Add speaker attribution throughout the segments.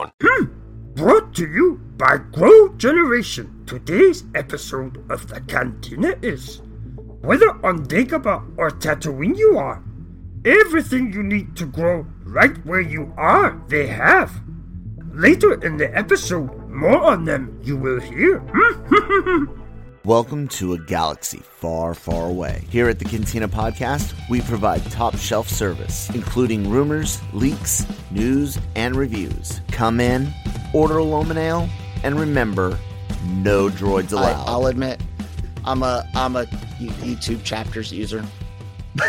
Speaker 1: Hmm.
Speaker 2: Brought to you by Grow Generation. Today's episode of the Cantina is whether on Dagobah or Tatooine you are, everything you need to grow right where you are, they have. Later in the episode, more on them you will hear. Hmm.
Speaker 3: Welcome to a galaxy far, far away. Here at the Cantina Podcast, we provide top shelf service, including rumors, leaks, news, and reviews. Come in, order a Lomin Ale, and remember, no droids
Speaker 4: I,
Speaker 3: allowed.
Speaker 4: I'll admit, I'm a I'm a YouTube chapters user.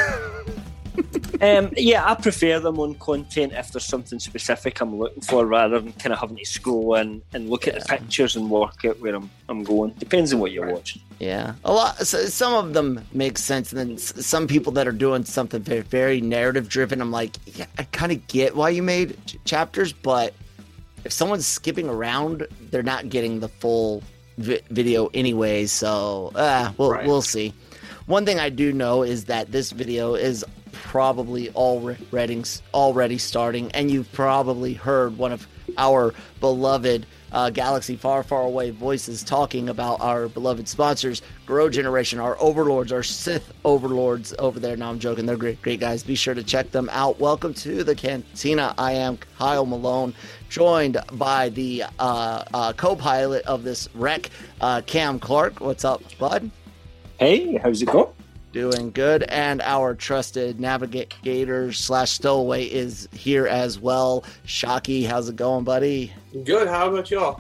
Speaker 5: Um, yeah, I prefer them on content if there's something specific I'm looking for rather than kind of having to scroll in and look at the pictures and work out where I'm, I'm going. Depends on what you're watching.
Speaker 4: Yeah, a lot. So some of them make sense, and then some people that are doing something very, very narrative driven. I'm like, yeah, I kind of get why you made ch- chapters, but if someone's skipping around, they're not getting the full vi- video anyway. So, uh, we'll
Speaker 5: Right.
Speaker 4: we'll see. One thing I do know is that this video is probably already already starting, and you've probably heard one of our beloved uh, Galaxy Far Far Away voices talking about our beloved sponsors, Grow Generation, our overlords, our Sith overlords over there. Now I'm joking; they're great, great guys. Be sure to check them out. Welcome to the Cantina. I am Kyle Malone, joined by the uh, uh, co-pilot of this wreck, uh, Cam Clark. What's up, bud?
Speaker 5: Hey, how's it going?
Speaker 4: Doing good, and our trusted navigator slash stowaway is here as well. Shockey, how's it going, buddy?
Speaker 6: Good. How about y'all?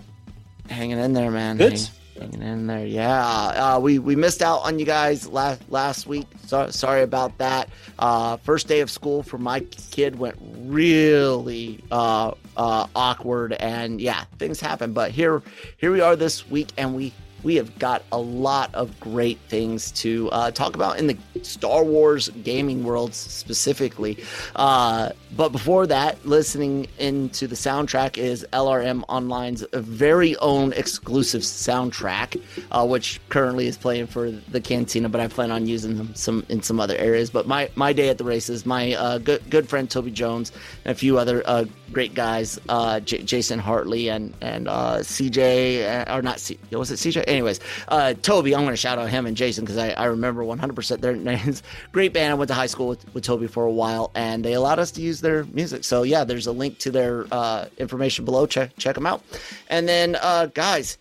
Speaker 4: Hanging in there, man.
Speaker 5: Good.
Speaker 4: Hang- hanging in there, yeah. Uh, we we missed out on you guys last last week. So, sorry about that. Uh, first day of school for my kid went really uh, uh, awkward, and yeah, things happen. But here here we are this week, and we we have got a lot of great things to uh, talk about in the Star Wars gaming world specifically. Uh, but before that, listening into the soundtrack is LRM Online's very own exclusive soundtrack, uh, which currently is playing for the Cantina, but I plan on using them some in some other areas. But my, my day at the races, my uh, good good friend Toby Jones and a few other uh, great guys, uh, J- Jason Hartley and and CJ, or not C, was it CJ? Anyways, uh, Toby, I'm going to shout out him and Jason because I, I remember 100% their names. Great band. I went to high school with, with Toby for a while, and they allowed us to use their music. So yeah, there's a link to their uh, information below. Check check them out. And then uh, guys,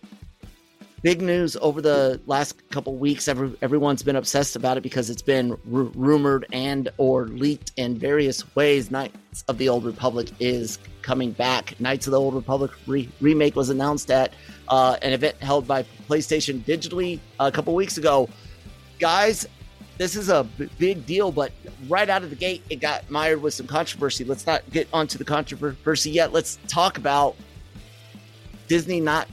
Speaker 4: big news over the last couple weeks. Every, everyone's been obsessed about it because it's been ru- rumored and or leaked in various ways. Knights of the Old Republic is coming back. Knights of the Old Republic re- remake was announced at uh, an event held by PlayStation digitally a couple weeks ago. Guys, this is a b- big deal, but right out of the gate, it got mired with some controversy. Let's not get onto the controversy yet. Let's talk about Disney not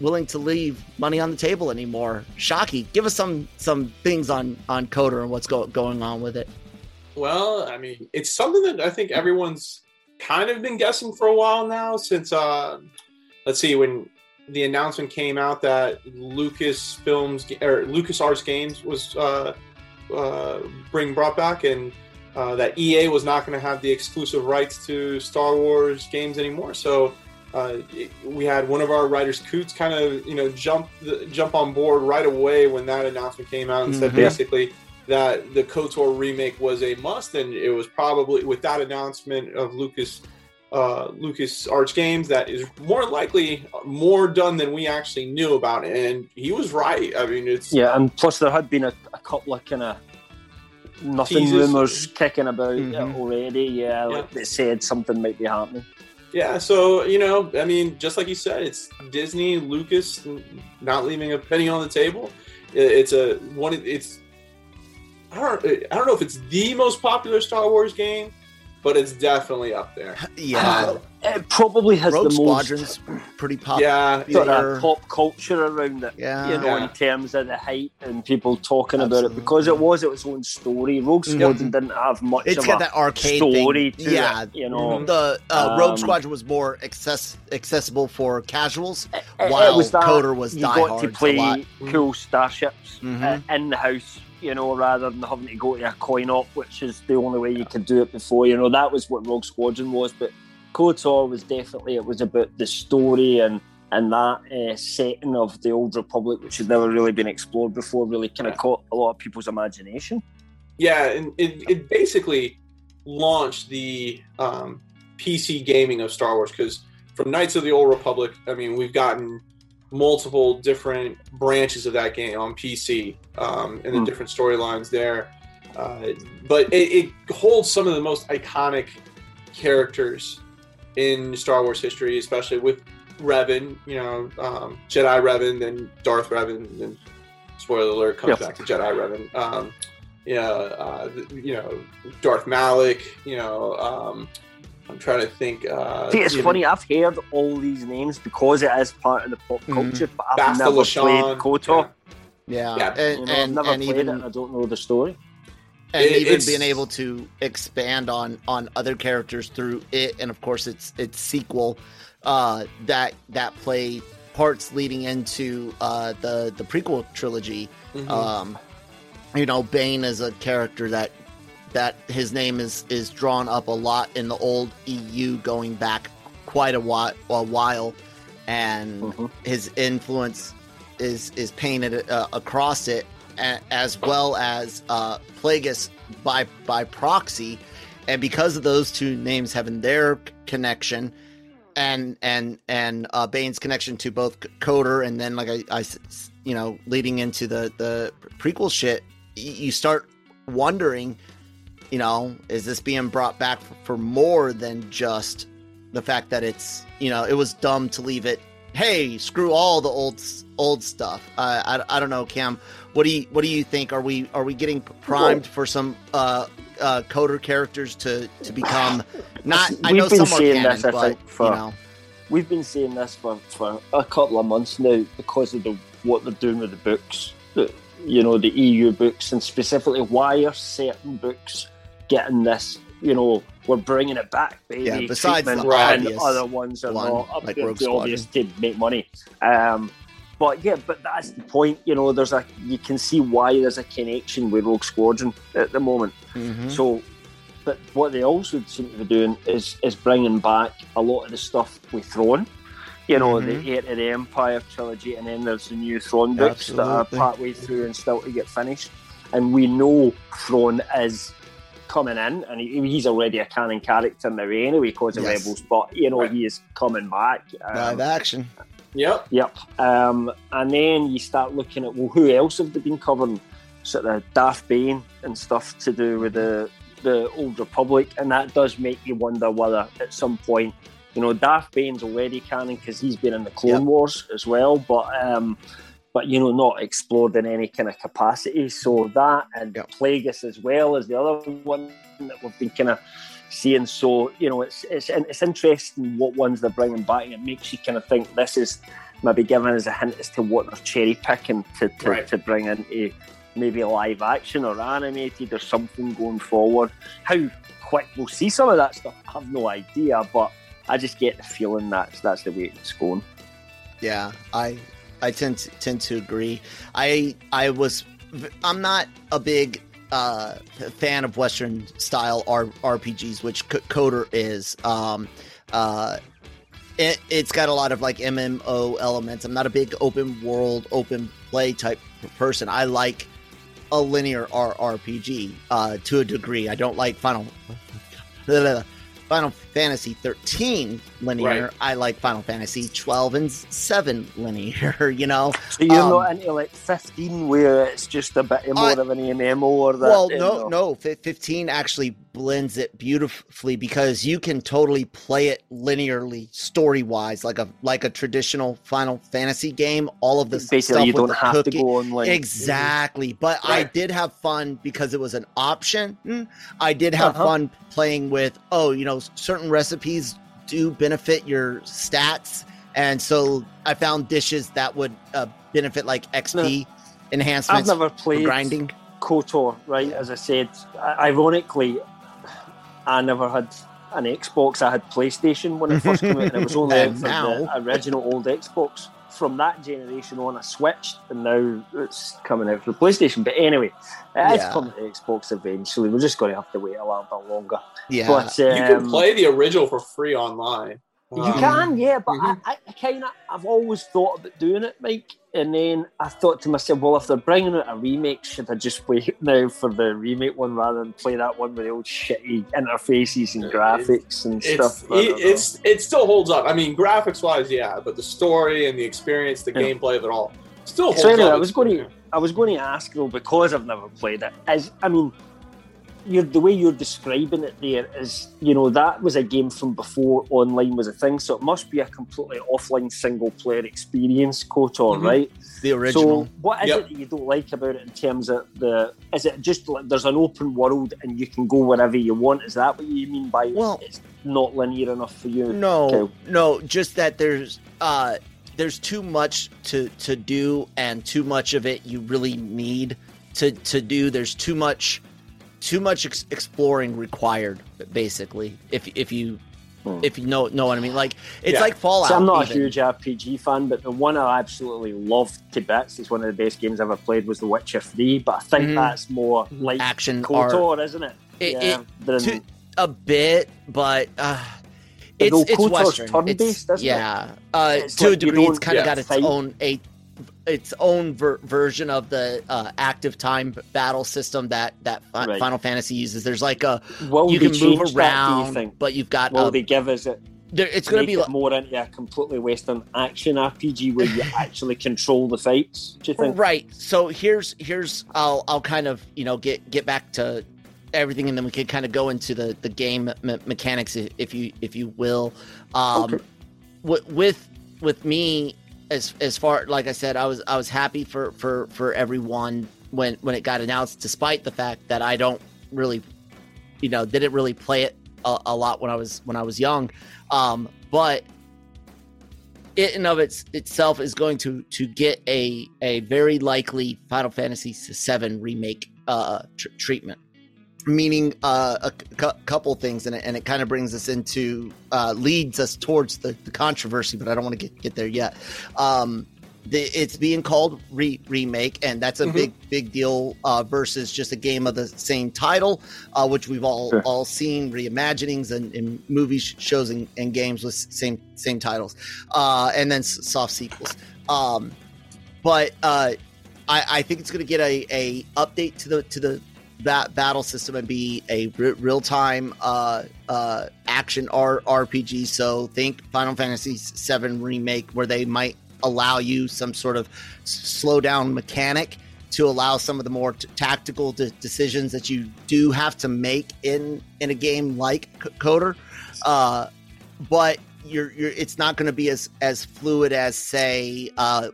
Speaker 4: willing to leave money on the table anymore. Shockey, give us some some things on on KOTOR and what's go, going on with it.
Speaker 6: Well, I mean, it's something that I think everyone's kind of been guessing for a while now. Since uh, let's see, when the announcement came out that Lucas Films or Lucas Arts Games was uh, uh, being brought back, and uh, that EA was not going to have the exclusive rights to Star Wars games anymore. So uh, we had one of our writers, Coots, kind of you know jump the, jump on board right away when that announcement came out and said
Speaker 4: Mhm.
Speaker 6: basically that the KOTOR remake was a must, and it was probably with that announcement of Lucas uh, Lucas Arts Games that is more likely more done than we actually knew about, and he was right. I mean, it's
Speaker 5: Yeah, and plus there had been a, a couple of kind of nothing
Speaker 6: Teasers.
Speaker 5: rumours kicking about
Speaker 4: Mhm.
Speaker 5: already. Yeah, like they said something might be happening.
Speaker 6: Yeah, so you know, I mean, just like you said, it's Disney, Lucas, not leaving a penny on the table. It's a one. It's I don't. I don't know if it's the most popular Star Wars game, but it's definitely up there.
Speaker 4: Yeah,
Speaker 5: It probably has
Speaker 4: Rogue
Speaker 5: the
Speaker 4: Squadron's pretty popular.
Speaker 6: Yeah,
Speaker 5: most sort
Speaker 4: Peter.
Speaker 5: of pop culture around it.
Speaker 4: Yeah.
Speaker 5: you know,
Speaker 6: Yeah.
Speaker 5: in terms of the hype and people talking about it because it was its own story. Rogue
Speaker 4: Mhm.
Speaker 5: Squadron didn't have much
Speaker 4: It's
Speaker 5: of
Speaker 4: got
Speaker 5: a
Speaker 4: that arcade
Speaker 5: story
Speaker 4: thing.
Speaker 5: to
Speaker 4: yeah,
Speaker 5: it. You know,
Speaker 4: the uh, Rogue
Speaker 5: Um,
Speaker 4: Squadron was more access- accessible for casuals,
Speaker 5: It- it
Speaker 4: while
Speaker 5: was that
Speaker 4: KOTOR was
Speaker 5: you got to
Speaker 4: diehards a
Speaker 5: play
Speaker 4: lot.
Speaker 5: cool starships
Speaker 4: Mhm.
Speaker 5: uh, in the house, you know, rather than having to go to a coin op, which is the only way you could do it before. You know, that was what Rogue Squadron was, but KOTOR was definitely it was about the story and and that uh, setting of the old Republic, which had never really been explored before, really kind of caught a lot of people's imagination.
Speaker 6: yeah, and it, it basically launched the um, PC gaming of Star Wars because from Knights of the Old Republic, I mean, we've gotten multiple different branches of that game on PC um, and the
Speaker 5: Hmm.
Speaker 6: different storylines there. Uh, but it, it holds some of the most iconic characters in Star Wars history, especially with Revan, you know, um, Jedi Revan, then Darth Revan, and spoiler alert comes back to Jedi Revan. Um, yeah, uh, you know, Darth Malak, you know, um, I'm trying to think. Uh,
Speaker 5: See, it's
Speaker 6: you know,
Speaker 5: funny. I've heard all these names because it is part of the pop
Speaker 4: Mhm.
Speaker 5: culture, but I've
Speaker 6: Basta
Speaker 5: never
Speaker 6: Lashan,
Speaker 5: played KOTOR.
Speaker 4: Yeah,
Speaker 6: Yeah.
Speaker 5: You
Speaker 4: and
Speaker 5: know,
Speaker 4: and,
Speaker 5: I've never
Speaker 4: and
Speaker 5: played
Speaker 4: even
Speaker 5: it, and I don't know the story.
Speaker 4: and
Speaker 6: It-
Speaker 4: even being able to expand on on other characters through it, and of course its its sequel uh, that that play parts leading into uh, the the prequel trilogy.
Speaker 6: mhm.
Speaker 4: Um, you know, Bane is a character that that his name is is drawn up a lot in the old EU, going back quite a while, a while and
Speaker 5: Mhm.
Speaker 4: his influence is is painted uh, across it, as well as uh, Plagueis by by proxy, and because of those two names having their connection, and and and uh, Bane's connection to both KOTOR and then like I you know leading into the the prequel shit, you start wondering, you know, is this being brought back for, for more than just the fact that it's you know it was dumb to leave it. Hey, screw all the old old stuff. Uh, I, I don't know, Cam. What do you what do you think? Are we are we getting primed for some uh, uh, KOTOR characters to to become not? I
Speaker 5: We've
Speaker 4: know
Speaker 5: been
Speaker 4: some are
Speaker 5: saying
Speaker 4: canon,
Speaker 5: this, I
Speaker 4: but
Speaker 5: think, for-
Speaker 4: you know,
Speaker 5: We've been saying this for, for a couple of months now because of the what they're doing with the books, the, you know, the EU books, and specifically why are certain books getting this? You know, we're bringing it back, baby.
Speaker 4: Yeah, besides the
Speaker 5: treatment,
Speaker 4: obvious
Speaker 5: other ones are
Speaker 4: one,
Speaker 5: not up
Speaker 4: like
Speaker 5: to
Speaker 4: Rogue
Speaker 5: the obvious to make money. Um, but yeah, but that's the point. You know, there's a you can see why there's a connection with Rogue Squadron at the moment.
Speaker 4: mhm.
Speaker 5: So, but what they also seem to be doing is is bringing back a lot of the stuff with Thrawn. You know,
Speaker 4: Mhm.
Speaker 5: the Heir to the Empire trilogy, and then there's the new Thrawn books that are
Speaker 4: Absolutely.
Speaker 5: partway through and still to get finished. And we know Thrawn is coming in, and he, he's already a canon character now anyway because of
Speaker 4: Yes.
Speaker 5: Rebels. But you know,
Speaker 6: Right.
Speaker 5: he is coming back. Um,
Speaker 4: live action.
Speaker 6: Yep.
Speaker 5: Yep. Um, and then you start looking at well, who else have they been covering? Sort of Darth Bane and stuff to do with the the Old Republic, and that does make you wonder whether at some point, you know, Darth Bane's already canon because he's been in the Clone
Speaker 4: Yep.
Speaker 5: Wars as well, but um, but you know, not explored in any kind of capacity. So that and
Speaker 4: Yep.
Speaker 5: Plagueis as well as the other one that we've been kind of seeing. So you know, it's it's it's interesting what ones they're bringing back, and it makes you kind of think this is maybe given as a hint as to what they're cherry picking to to,
Speaker 6: Right.
Speaker 5: to bring into maybe live action or animated or something going forward. How quick we'll see some of that stuff, I have no idea, but I just get the feeling that's that's the way it's going.
Speaker 4: Yeah, I I tend to, tend to agree. I I was I'm not a big uh, fan of Western style R- RPGs, which C- KOTOR is. Um, uh, it, it's got a lot of like MMO elements. I'm not a big open world, open play type person. I like a linear R- RPG uh, to a degree. I don't like Final Final Fantasy 13 linear.
Speaker 6: Right.
Speaker 4: I like Final Fantasy 12 and 7 linear, you know.
Speaker 5: So you're
Speaker 4: Um,
Speaker 5: not into like 15 where it's just a bit more
Speaker 4: I-
Speaker 5: of an MMO or that?
Speaker 4: well,
Speaker 5: you
Speaker 4: no,
Speaker 5: know?
Speaker 4: no. 15 actually blends it beautifully because you can totally play it linearly, story wise, like a like a traditional Final Fantasy game. All of the
Speaker 5: Basically,
Speaker 4: stuff
Speaker 5: you don't have to
Speaker 4: cooking-
Speaker 5: go on like
Speaker 4: Exactly. But I did have fun because it was an option. I did have
Speaker 5: Uh-huh.
Speaker 4: fun playing with, oh, you know, certain recipes do benefit your stats. And so I found dishes that would uh, benefit like XP
Speaker 5: I've
Speaker 4: enhancements
Speaker 5: never
Speaker 4: for
Speaker 5: played
Speaker 4: grinding.
Speaker 5: KOTOR, right? As I said, ironically, I never had an Xbox. I had PlayStation when it first came out, and it was only
Speaker 4: And
Speaker 5: out for
Speaker 4: now-
Speaker 5: the original old Xbox. From that generation on, I switched, and now it's coming out for the PlayStation. But anyway, it's
Speaker 4: Yeah.
Speaker 5: coming to Xbox eventually. We're just going to have to wait a little bit longer.
Speaker 4: Yeah.
Speaker 5: But
Speaker 6: You can
Speaker 5: um,
Speaker 6: play the original for free online.
Speaker 5: You
Speaker 6: Um,
Speaker 5: can, yeah, but
Speaker 6: mhm.
Speaker 5: I, I kind of, I've always thought about doing it, Mike. And then I thought to myself, well, if they're bringing out a remake, should I just wait now for the remake one rather than play that one with the old shitty interfaces and graphics and
Speaker 6: It's
Speaker 5: stuff?
Speaker 6: It, it's it still holds up. I mean, graphics wise, yeah, but the story and the experience, the
Speaker 5: Yeah.
Speaker 6: gameplay of it all, still holds
Speaker 5: So anyway,
Speaker 6: up.
Speaker 5: I was going to, I was going to ask though because I've never played it. Is I mean, you're, the way you're describing it there is, you know, that was a game from before online was a thing. So it must be a completely offline single player experience, KOTOR,
Speaker 6: Mhm.
Speaker 5: right?
Speaker 4: the original.
Speaker 5: So, what is
Speaker 6: Yep.
Speaker 5: it that you don't like about it in terms of the? Is it just like there's an open world and you can go wherever you want? Is that what you mean by
Speaker 4: Well-
Speaker 5: it's not linear enough for you?
Speaker 4: No,
Speaker 5: Okay.
Speaker 4: no, just that there's uh there's too much to to do and too much of it you really need to to do. There's too much too much ex- exploring required basically. If if you
Speaker 5: Hmm.
Speaker 4: if you know know what I mean. Like it's
Speaker 6: Yeah.
Speaker 4: like Fallout.
Speaker 5: See, I'm not
Speaker 4: even.
Speaker 5: a huge RPG fan, but the one I absolutely loved to bits. It's one of the best games I've ever played. Was The Witcher Three, but I think
Speaker 4: Mhm.
Speaker 5: that's more like
Speaker 4: action art.
Speaker 5: KOTOR, isn't it?
Speaker 4: It-
Speaker 5: yeah, than-
Speaker 4: to- a bit, but uh, it's it's Western. It's-
Speaker 5: isn't it?
Speaker 4: yeah, uh, to a
Speaker 5: like you
Speaker 4: degree, it's kind of
Speaker 6: get
Speaker 4: got its
Speaker 5: fight.
Speaker 4: own a its own ver- version of the uh, active time battle system that that Fi-
Speaker 5: Right.
Speaker 4: Final Fantasy uses. There's like a
Speaker 5: will
Speaker 4: you can move
Speaker 5: change that, you
Speaker 4: around, but you've got
Speaker 5: Will
Speaker 4: a,
Speaker 5: they give us it?
Speaker 4: there, it's going to be like,
Speaker 5: more into a completely Western action RPG where you actually control the fights. Do you think?
Speaker 4: right. So here's here's I'll I'll kind of you know get get back to everything, and then we can kind of go into the the game me- mechanics, if you if you will. Um,
Speaker 5: Okay.
Speaker 4: wi- with with me as as far like I said, I was I was happy for for for everyone when when it got announced, despite the fact that I don't really, you know, didn't really play it a, a lot when I was when I was young. Um, but it and of its itself is going to to get a a very likely Final Fantasy VII remake uh tr- treatment meaning uh, a cu- couple things and it, and it kind of brings us into uh, leads us towards the, the controversy but i don't want to get, get there yet um, the, it's being called re- remake and that's a
Speaker 6: Mhm.
Speaker 4: big big deal uh, versus just a game of the same title uh, which we've all
Speaker 5: Sure.
Speaker 4: all seen reimaginings and, and movies shows and, and games with same same titles uh, and then s- soft sequels um, but uh, I, I think it's going to get a, a update to the to the that battle system and be a re- real time uh, uh, action R- RPG. So think Final Fantasy VII remake, where they might allow you some sort of slow down mechanic to allow some of the more t- tactical de- decisions that you do have to make in in a game like C- KOTOR. Uh, but you're you're it's not going to be as as fluid as say uh,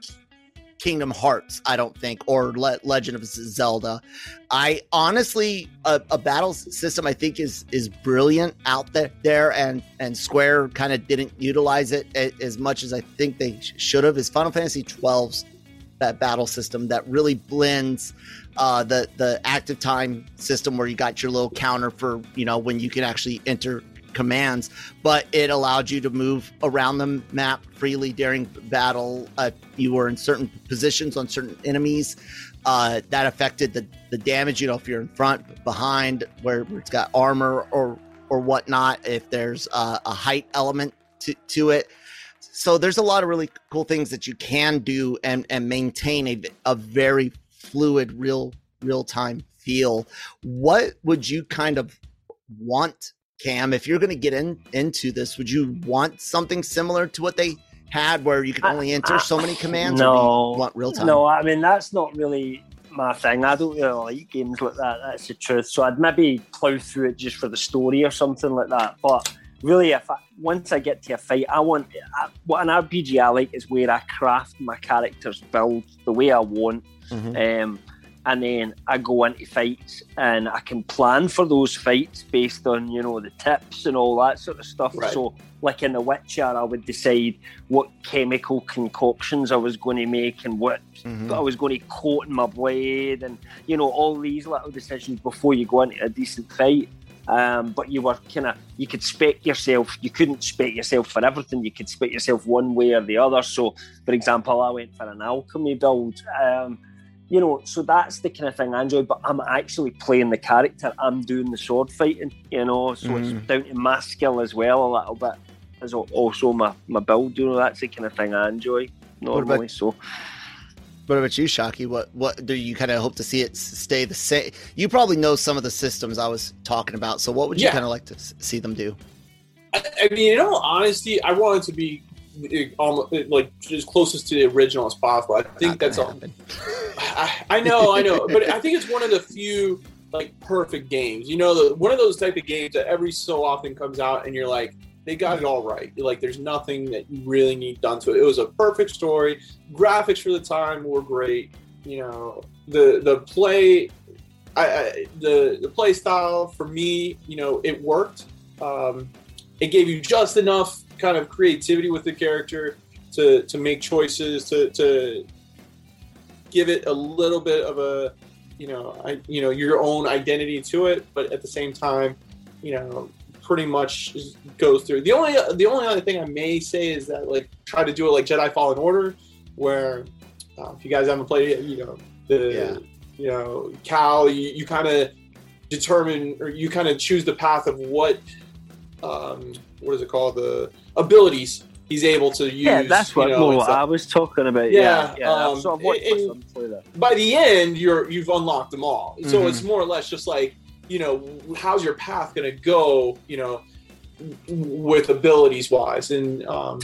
Speaker 4: Kingdom Hearts, I don't think, or Le- Legend of Zelda. I honestly, a, a, battle system I think is is brilliant out there, there and and Square kind of didn't utilize it as much as I think they should have. Is Final Fantasy 12's that battle system that really blends uh, the the active time system where you got your little counter for you know when you can actually enter commands, but it allowed you to move around the map freely during battle. Uh, you were in certain positions on certain enemies. Uh, that affected the, the damage, you know, if you're in front, behind, where, where it's got armor or or whatnot, if there's a, a height element to, to it. So there's a lot of really cool things that you can do and, and maintain a, a very fluid, real real time feel. What would you kind of want Cam, if you're going to get in into this, would you want something similar to what they had, where you can only enter so many commands?
Speaker 5: No,
Speaker 4: want real time?
Speaker 5: No, I mean that's not really my thing. I don't really like games like that. That's the truth. So I'd maybe plow through it just for the story or something like that. But really, if I, once I get to a fight, I want I, what an RPG I like is where I craft my character's build the way I want. Mm-hmm. Um, and then I go into fights and I can plan for those fights based on you know the tips and all that sort of stuff. Right. So, like in The Witcher, I would decide what chemical concoctions I was going to make and what mm-hmm. I was going to coat in my blade, and you know all these little decisions before you go into a decent fight. Um, but you were kind of you could spec yourself. You couldn't spec yourself for everything. You could spec yourself one way or the other. So, for example, I went for an alchemy build. Um, you know, so that's the kind of thing I enjoy. But I'm actually playing the character. I'm doing the sword fighting. You know, so mm. it's down to my skill as well a little bit. As also my my build. You know, that's the kind of thing I enjoy normally.
Speaker 4: What about,
Speaker 5: so.
Speaker 4: What about you, Shockey? What what do you kind of hope to see it stay the same? You probably know some of the systems I was talking about. So what would you yeah. kind of like to see them do?
Speaker 6: I, I mean, in all honesty, I want it to be almost like as closest to the original as possible. I think that's all. I, I, know, I know, but I think it's one of the few like perfect games. You know, the, one of those type of games that every so often comes out and you're like, they got it all right. Like, there's nothing that you really need done to it. It was a perfect story. Graphics for the time were great. You know, the the play, I, I the the play style for me, you know, it worked. Um, it gave you just enough kind of creativity with the character to to make choices to to give it a little bit of a you know I, you know your own identity to it but at the same time you know pretty much goes through the only the only other thing i may say is that like try to do it like jedi fallen order where uh, if you guys haven't played it you know the yeah. you know cal you, you kind of determine or you kind of choose the path of what um what is it called the abilities he's able to use.
Speaker 5: Yeah, that's what, you know, what I was talking about. Yeah, yeah.
Speaker 6: Um, so by the end, you're you've unlocked them all. Mm-hmm. So it's more or less just like you know, how's your path going to go? You know, with abilities wise, and um,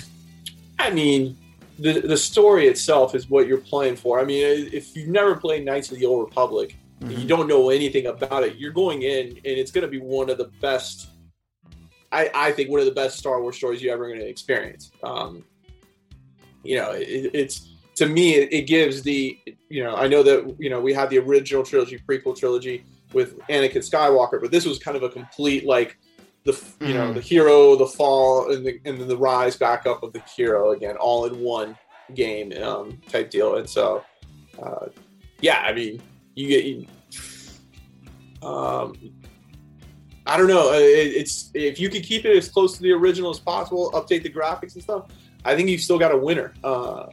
Speaker 6: I mean. The, the story itself is what you're playing for. I mean, if you've never played Knights of the Old Republic, mm-hmm. you don't know anything about it. You're going in, and it's going to be one of the best I, I think one of the best Star Wars stories you're ever going to experience. Um, you know, it, it's to me, it, it, gives the you know I know that you know we had the original trilogy, prequel trilogy with Anakin Skywalker, but this was kind of a complete like the you mm. know the hero, the fall, and the and then the rise back up of the hero again, all in one game um, type deal. And so, uh, yeah, I mean, you get. You, um, I don't know. Uh, it's if you could keep it as close to the original as possible, update the graphics and stuff. I think you've still got a winner. Uh,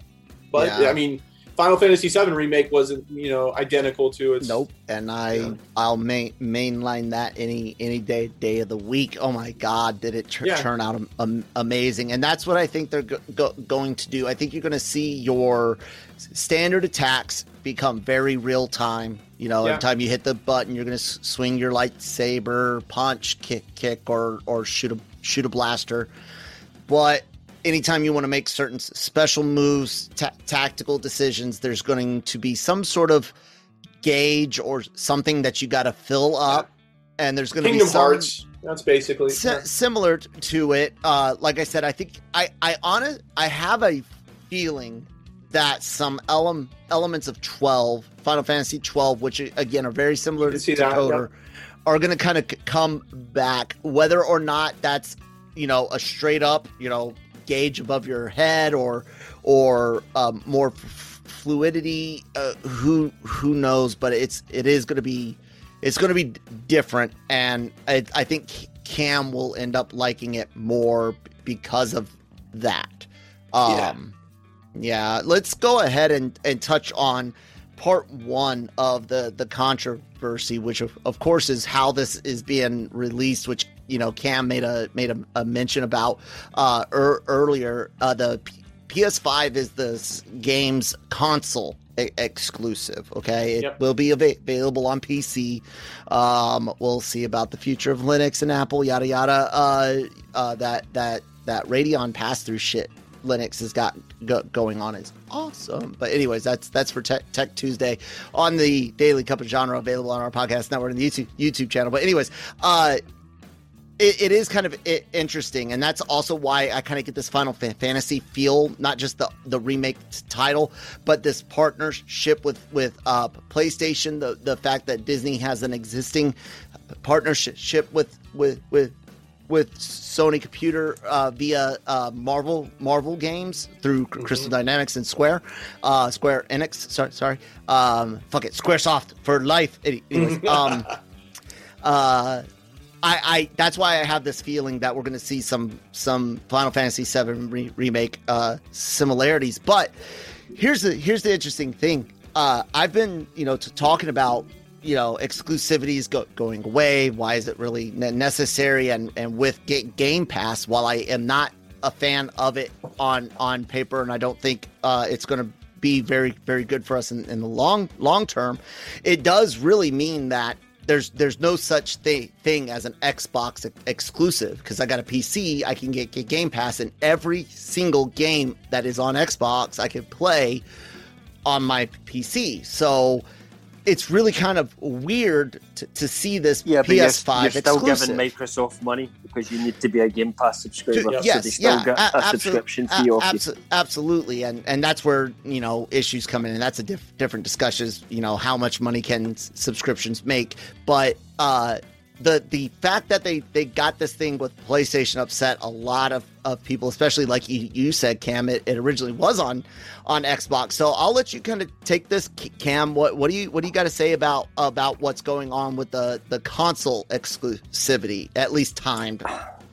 Speaker 6: but yeah. I mean, Final Fantasy VII remake wasn't you know identical to its.
Speaker 4: Nope, and I yeah. I'll main, mainline that any any day day of the week. Oh my God, did it tr- yeah. turn out am- amazing? And that's what I think they're go- go- going to do. I think you're going to see your standard attacks become very real time. You know, yeah. every time you hit the button, you're going to swing your lightsaber, punch, kick, kick, or or shoot a shoot a blaster. But anytime you want to make certain special moves, tactical decisions, there's going to be some sort of gauge or something that you got to fill up, and there's going to be some
Speaker 6: Hearts. That's basically
Speaker 4: si- similar to it. Uh, like I said, I think I I honest I have a feeling that some ele- elements of 12 Final Fantasy 12, which again are very similar to
Speaker 6: can see that,
Speaker 4: Decoder, are going to kind of c- come back, whether or not that's you know a straight up you know gauge above your head or or um, more f- fluidity. Uh, who who knows? But it's it is going to be it's going to be different, and I, I think Cam will end up liking it more because of that. Um, yeah. Let's go ahead and, and touch on part one of the the controversy, which of, of course is how this is being released, which you know Cam made a made a, a mention about uh, er, earlier. Uh, the P- PS5 is the game's console e- exclusive. Okay, it
Speaker 6: Yep.
Speaker 4: will be ava- available on PC. Um, we'll see about the future of Linux and Apple, yada yada. Uh, uh, that that that Radeon pass through shit Linux has got go, going on is awesome. But anyways, that's that's for Tech, Tech Tuesday on the Daily Cup of Genre available on our podcast network and the YouTube YouTube channel. But anyways, uh, it, it is kind of interesting, and that's also why I kind of get this Final Fantasy feel, not just the the remake title, but this partnership with with uh, PlayStation. The the fact that Disney has an existing partnership with with with with Sony Computer uh, via uh, Marvel Marvel games through Crystal Dynamics and Square, uh, Square Enix. Sorry, sorry. Um, fuck it, SquareSoft for life. Anyways, um, uh, I, I that's why I have this feeling that we're going to see some some Final Fantasy VII re- remake uh, similarities. But here's the here's the interesting thing. Uh, I've been you know t- talking about you know exclusivities go- going away. Why is it really necessary? And and with Ga- Game Pass, while I am not a fan of it on on paper, and I don't think uh, it's going to be very very good for us in, in the long long term, it does really mean that there's there's no such thing thing as an Xbox ex- exclusive because I got a PC. I can get, get Game Pass, and every single game that is on Xbox I can play on my PC. So it's really kind of weird to, to see this
Speaker 5: Yeah, but you're,
Speaker 4: PS5
Speaker 5: you're still
Speaker 4: exclusive.
Speaker 5: giving Microsoft money because you need to be a Game Pass subscriber, so
Speaker 4: yes,
Speaker 5: they still
Speaker 4: yeah,
Speaker 5: get
Speaker 4: a-
Speaker 5: a, subscription fee off you.
Speaker 4: abso- absolutely, and and that's where you know issues come in, and that's a diff- different discussion. Is you know how much money can s- subscriptions make, but uh, the the fact that they they got this thing with PlayStation upset a lot of, of people, especially like you, you said, Cam. It, it originally was on on Xbox, so I'll let you kind of take this, Cam. What what do you what do you got to say about about what's going on with the the console exclusivity, at least timed,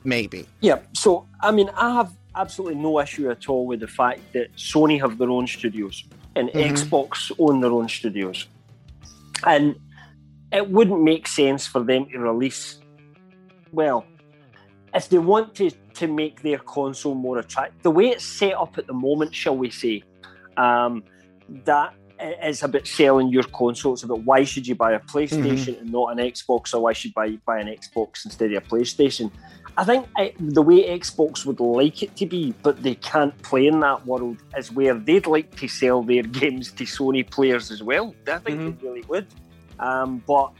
Speaker 4: maybe?
Speaker 5: Yeah, so I mean, I have absolutely no issue at all with the fact that Sony have their own studios and
Speaker 4: Mhm.
Speaker 5: Xbox own their own studios, and it wouldn't make sense for them to release. Well, if they want to to make their console more attractive, the way it's set up at the moment, shall we say, um, that i- about selling your console. It's about why should you buy a PlayStation mm-hmm. and not an Xbox, or why should you buy buy an Xbox instead of a PlayStation? I think I, the way Xbox would like it to be, but they can't play in that world, is where they'd like to sell their games to Sony players as well. I think they mm-hmm. really would, um, but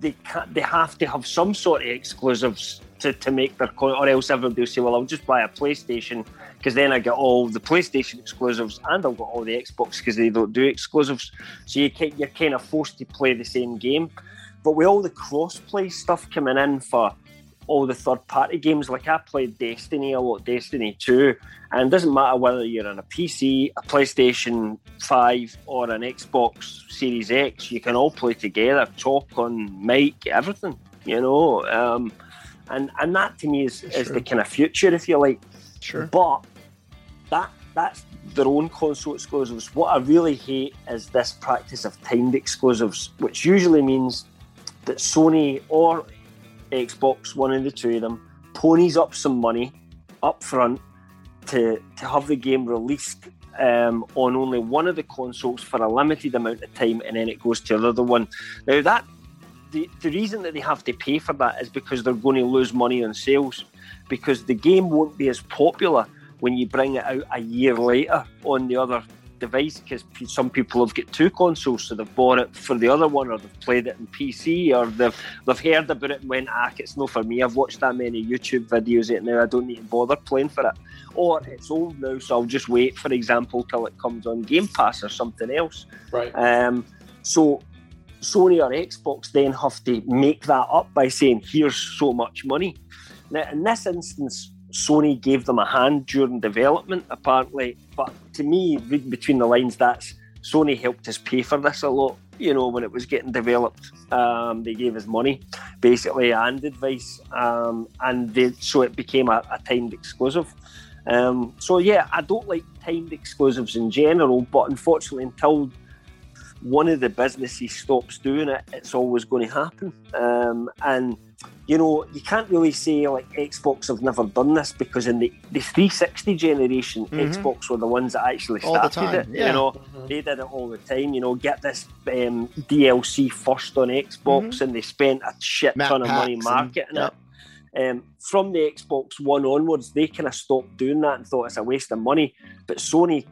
Speaker 5: they can't. They have to have some sort of exclusives to, to make their con- or else everybody will say, "Well, I'll just buy a PlayStation because then I get all the PlayStation exclusives and I'll get all the Xbox because they don't do exclusives." So you can, you're kind of forced to play the same game. But with all the cross-play stuff coming in for all the third-party games, like I played Destiny a lot, Destiny 2, and it doesn't matter whether you're on a PC, a PlayStation 5, or an Xbox Series X, you can all play together, talk on mic, everything, you know. Um, and and that to me is, is the kind of future, if you like.
Speaker 4: Sure.
Speaker 5: But that that's their own console exclusives. What I really hate is this practice of timed exclusives, which usually means that Sony or Xbox, one of the two of them, ponies up some money up front to to have the game released um, on only one of the consoles for a limited amount of time, and then it goes to the other one. Now that the, the reason that they have to pay for that is because they're going to lose money on sales because the game won't be as popular when you bring it out a year later on the other device because some people have got two consoles, so they've bought it for the other one, or they've played it in PC, or they've they've heard about it and went, "Ah, it's not for me. I've watched that many YouTube videos it now. I don't need to bother playing for it." Or it's old now, so I'll just wait, for example, till it comes on Game Pass or something else.
Speaker 6: Right.
Speaker 5: Um, so Sony or Xbox then have to make that up by saying, "Here's so much money." Now, in this instance, Sony gave them a hand during development, apparently. But to me, read between the lines, that's Sony helped us pay for this a lot. You know, when it was getting developed, um, they gave us money, basically, and advice, um, and they, so it became a, a timed exclusive. Um, so yeah, I don't like timed exclusives in general, but unfortunately, until one of the businesses stops doing it, it's always going to happen. Um, and you know, you can't really say like Xbox have never done this because in the, the 360 generation,
Speaker 3: Mhm.
Speaker 5: Xbox were the ones that actually started it.
Speaker 3: yeah.
Speaker 5: You know,
Speaker 6: Mhm.
Speaker 5: they did it all the time. You know, get this um, DLC first on Xbox, and they spent a shit
Speaker 3: Mm-hmm.
Speaker 5: Ton of money
Speaker 3: packs and-
Speaker 5: marketing
Speaker 3: yep.
Speaker 5: it. Um, from the Xbox One onwards, they kind of stopped doing that and thought it's a waste of money. But Sony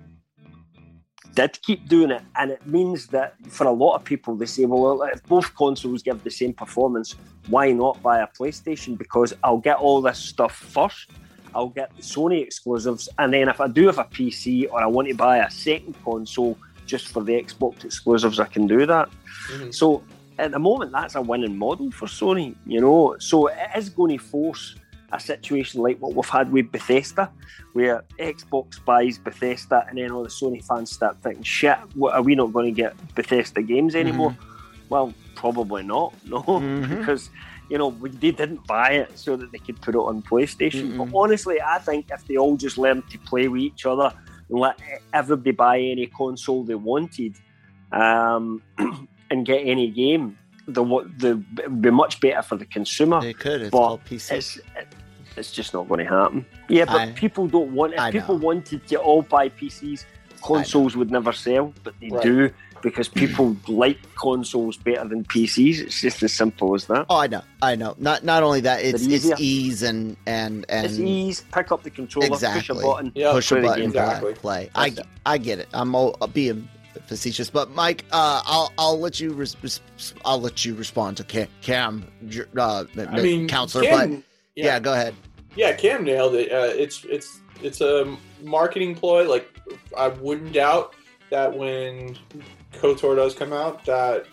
Speaker 5: did keep doing it, and it means that for a lot of people, they say, well, if both consoles give the same performance, why not buy a PlayStation? Because I'll get all this stuff first. I'll get the Sony exclusives, and then if I do have a PC or I want to buy a second console just for the Xbox exclusives, I can do that.
Speaker 6: Mhm.
Speaker 5: So at the moment, that's a winning model for Sony, you know. So it is going to force a situation like what we've had with Bethesda, where Xbox buys Bethesda, and then all the Sony fans start thinking, "Shit, what, are we not going to get Bethesda games anymore?" Well, probably not, no,
Speaker 3: Mhm.
Speaker 5: because you know we, they didn't buy it so that they could put it on PlayStation. But honestly, I think if they all just learned to play with each other and let everybody buy any console they wanted, um, and get any game, the what the it'd be much better for the consumer.
Speaker 3: They could. It's
Speaker 5: But
Speaker 3: called PC.
Speaker 5: It's it, it's just not going to happen. Yeah, but
Speaker 3: I-
Speaker 5: people don't want. If
Speaker 3: I
Speaker 5: people
Speaker 3: know.
Speaker 5: wanted to all buy PCs, consoles would never sell, but they
Speaker 6: Right.
Speaker 5: do because people like consoles better than PCs. It's just as simple as that.
Speaker 3: Oh, I know, I know. Not not only that, it's it's ease and and and
Speaker 5: it's ease. Pick up the controller, push a button,
Speaker 6: Yeah.
Speaker 3: push a button,
Speaker 5: game.
Speaker 3: play-
Speaker 6: Exactly.
Speaker 3: play. I I get it. I'm all, uh, being facetious, but Mike, uh, I'll I'll let you res- I'll let you respond to Cam, Cam uh,
Speaker 6: I mean,
Speaker 3: counselor,
Speaker 6: Cam-
Speaker 3: but yeah. go ahead.
Speaker 6: Yeah, Cam nailed it. Uh, it's it's it's a marketing ploy. Like I wouldn't doubt that when KOTOR does come out, that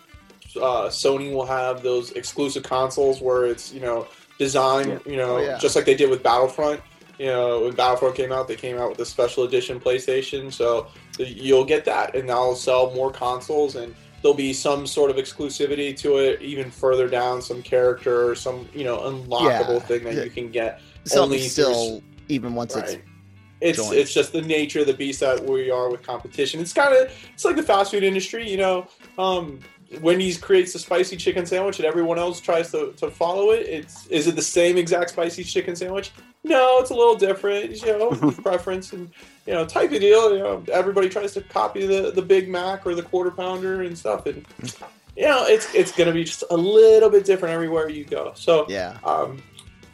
Speaker 6: uh, Sony will have those exclusive consoles where it's you know designed you know
Speaker 3: Oh, yeah.
Speaker 6: just like they did with Battlefront. You know, when Battlefront came out, they came out with a special edition PlayStation, so you'll get that, and that'll sell more consoles, and there'll be some sort of exclusivity to it, even further down, some character, or some you know unlockable
Speaker 3: Yeah.
Speaker 6: thing that
Speaker 3: Yeah.
Speaker 6: you can get
Speaker 3: Something
Speaker 6: only
Speaker 3: still, even once
Speaker 6: Right. It's
Speaker 3: joined.
Speaker 6: it's just the nature of the beast that we are with competition. It's kind of it's like the fast food industry, you know. Um, Wendy's creates the spicy chicken sandwich, and everyone else tries to, to follow it. It's is it the same exact spicy chicken sandwich? No, it's a little different. You know, preference and you know type of deal. You know, everybody tries to copy the the Big Mac or the quarter pounder and stuff, and you know it's it's gonna be just a little bit different everywhere you go. So
Speaker 3: yeah.
Speaker 6: um,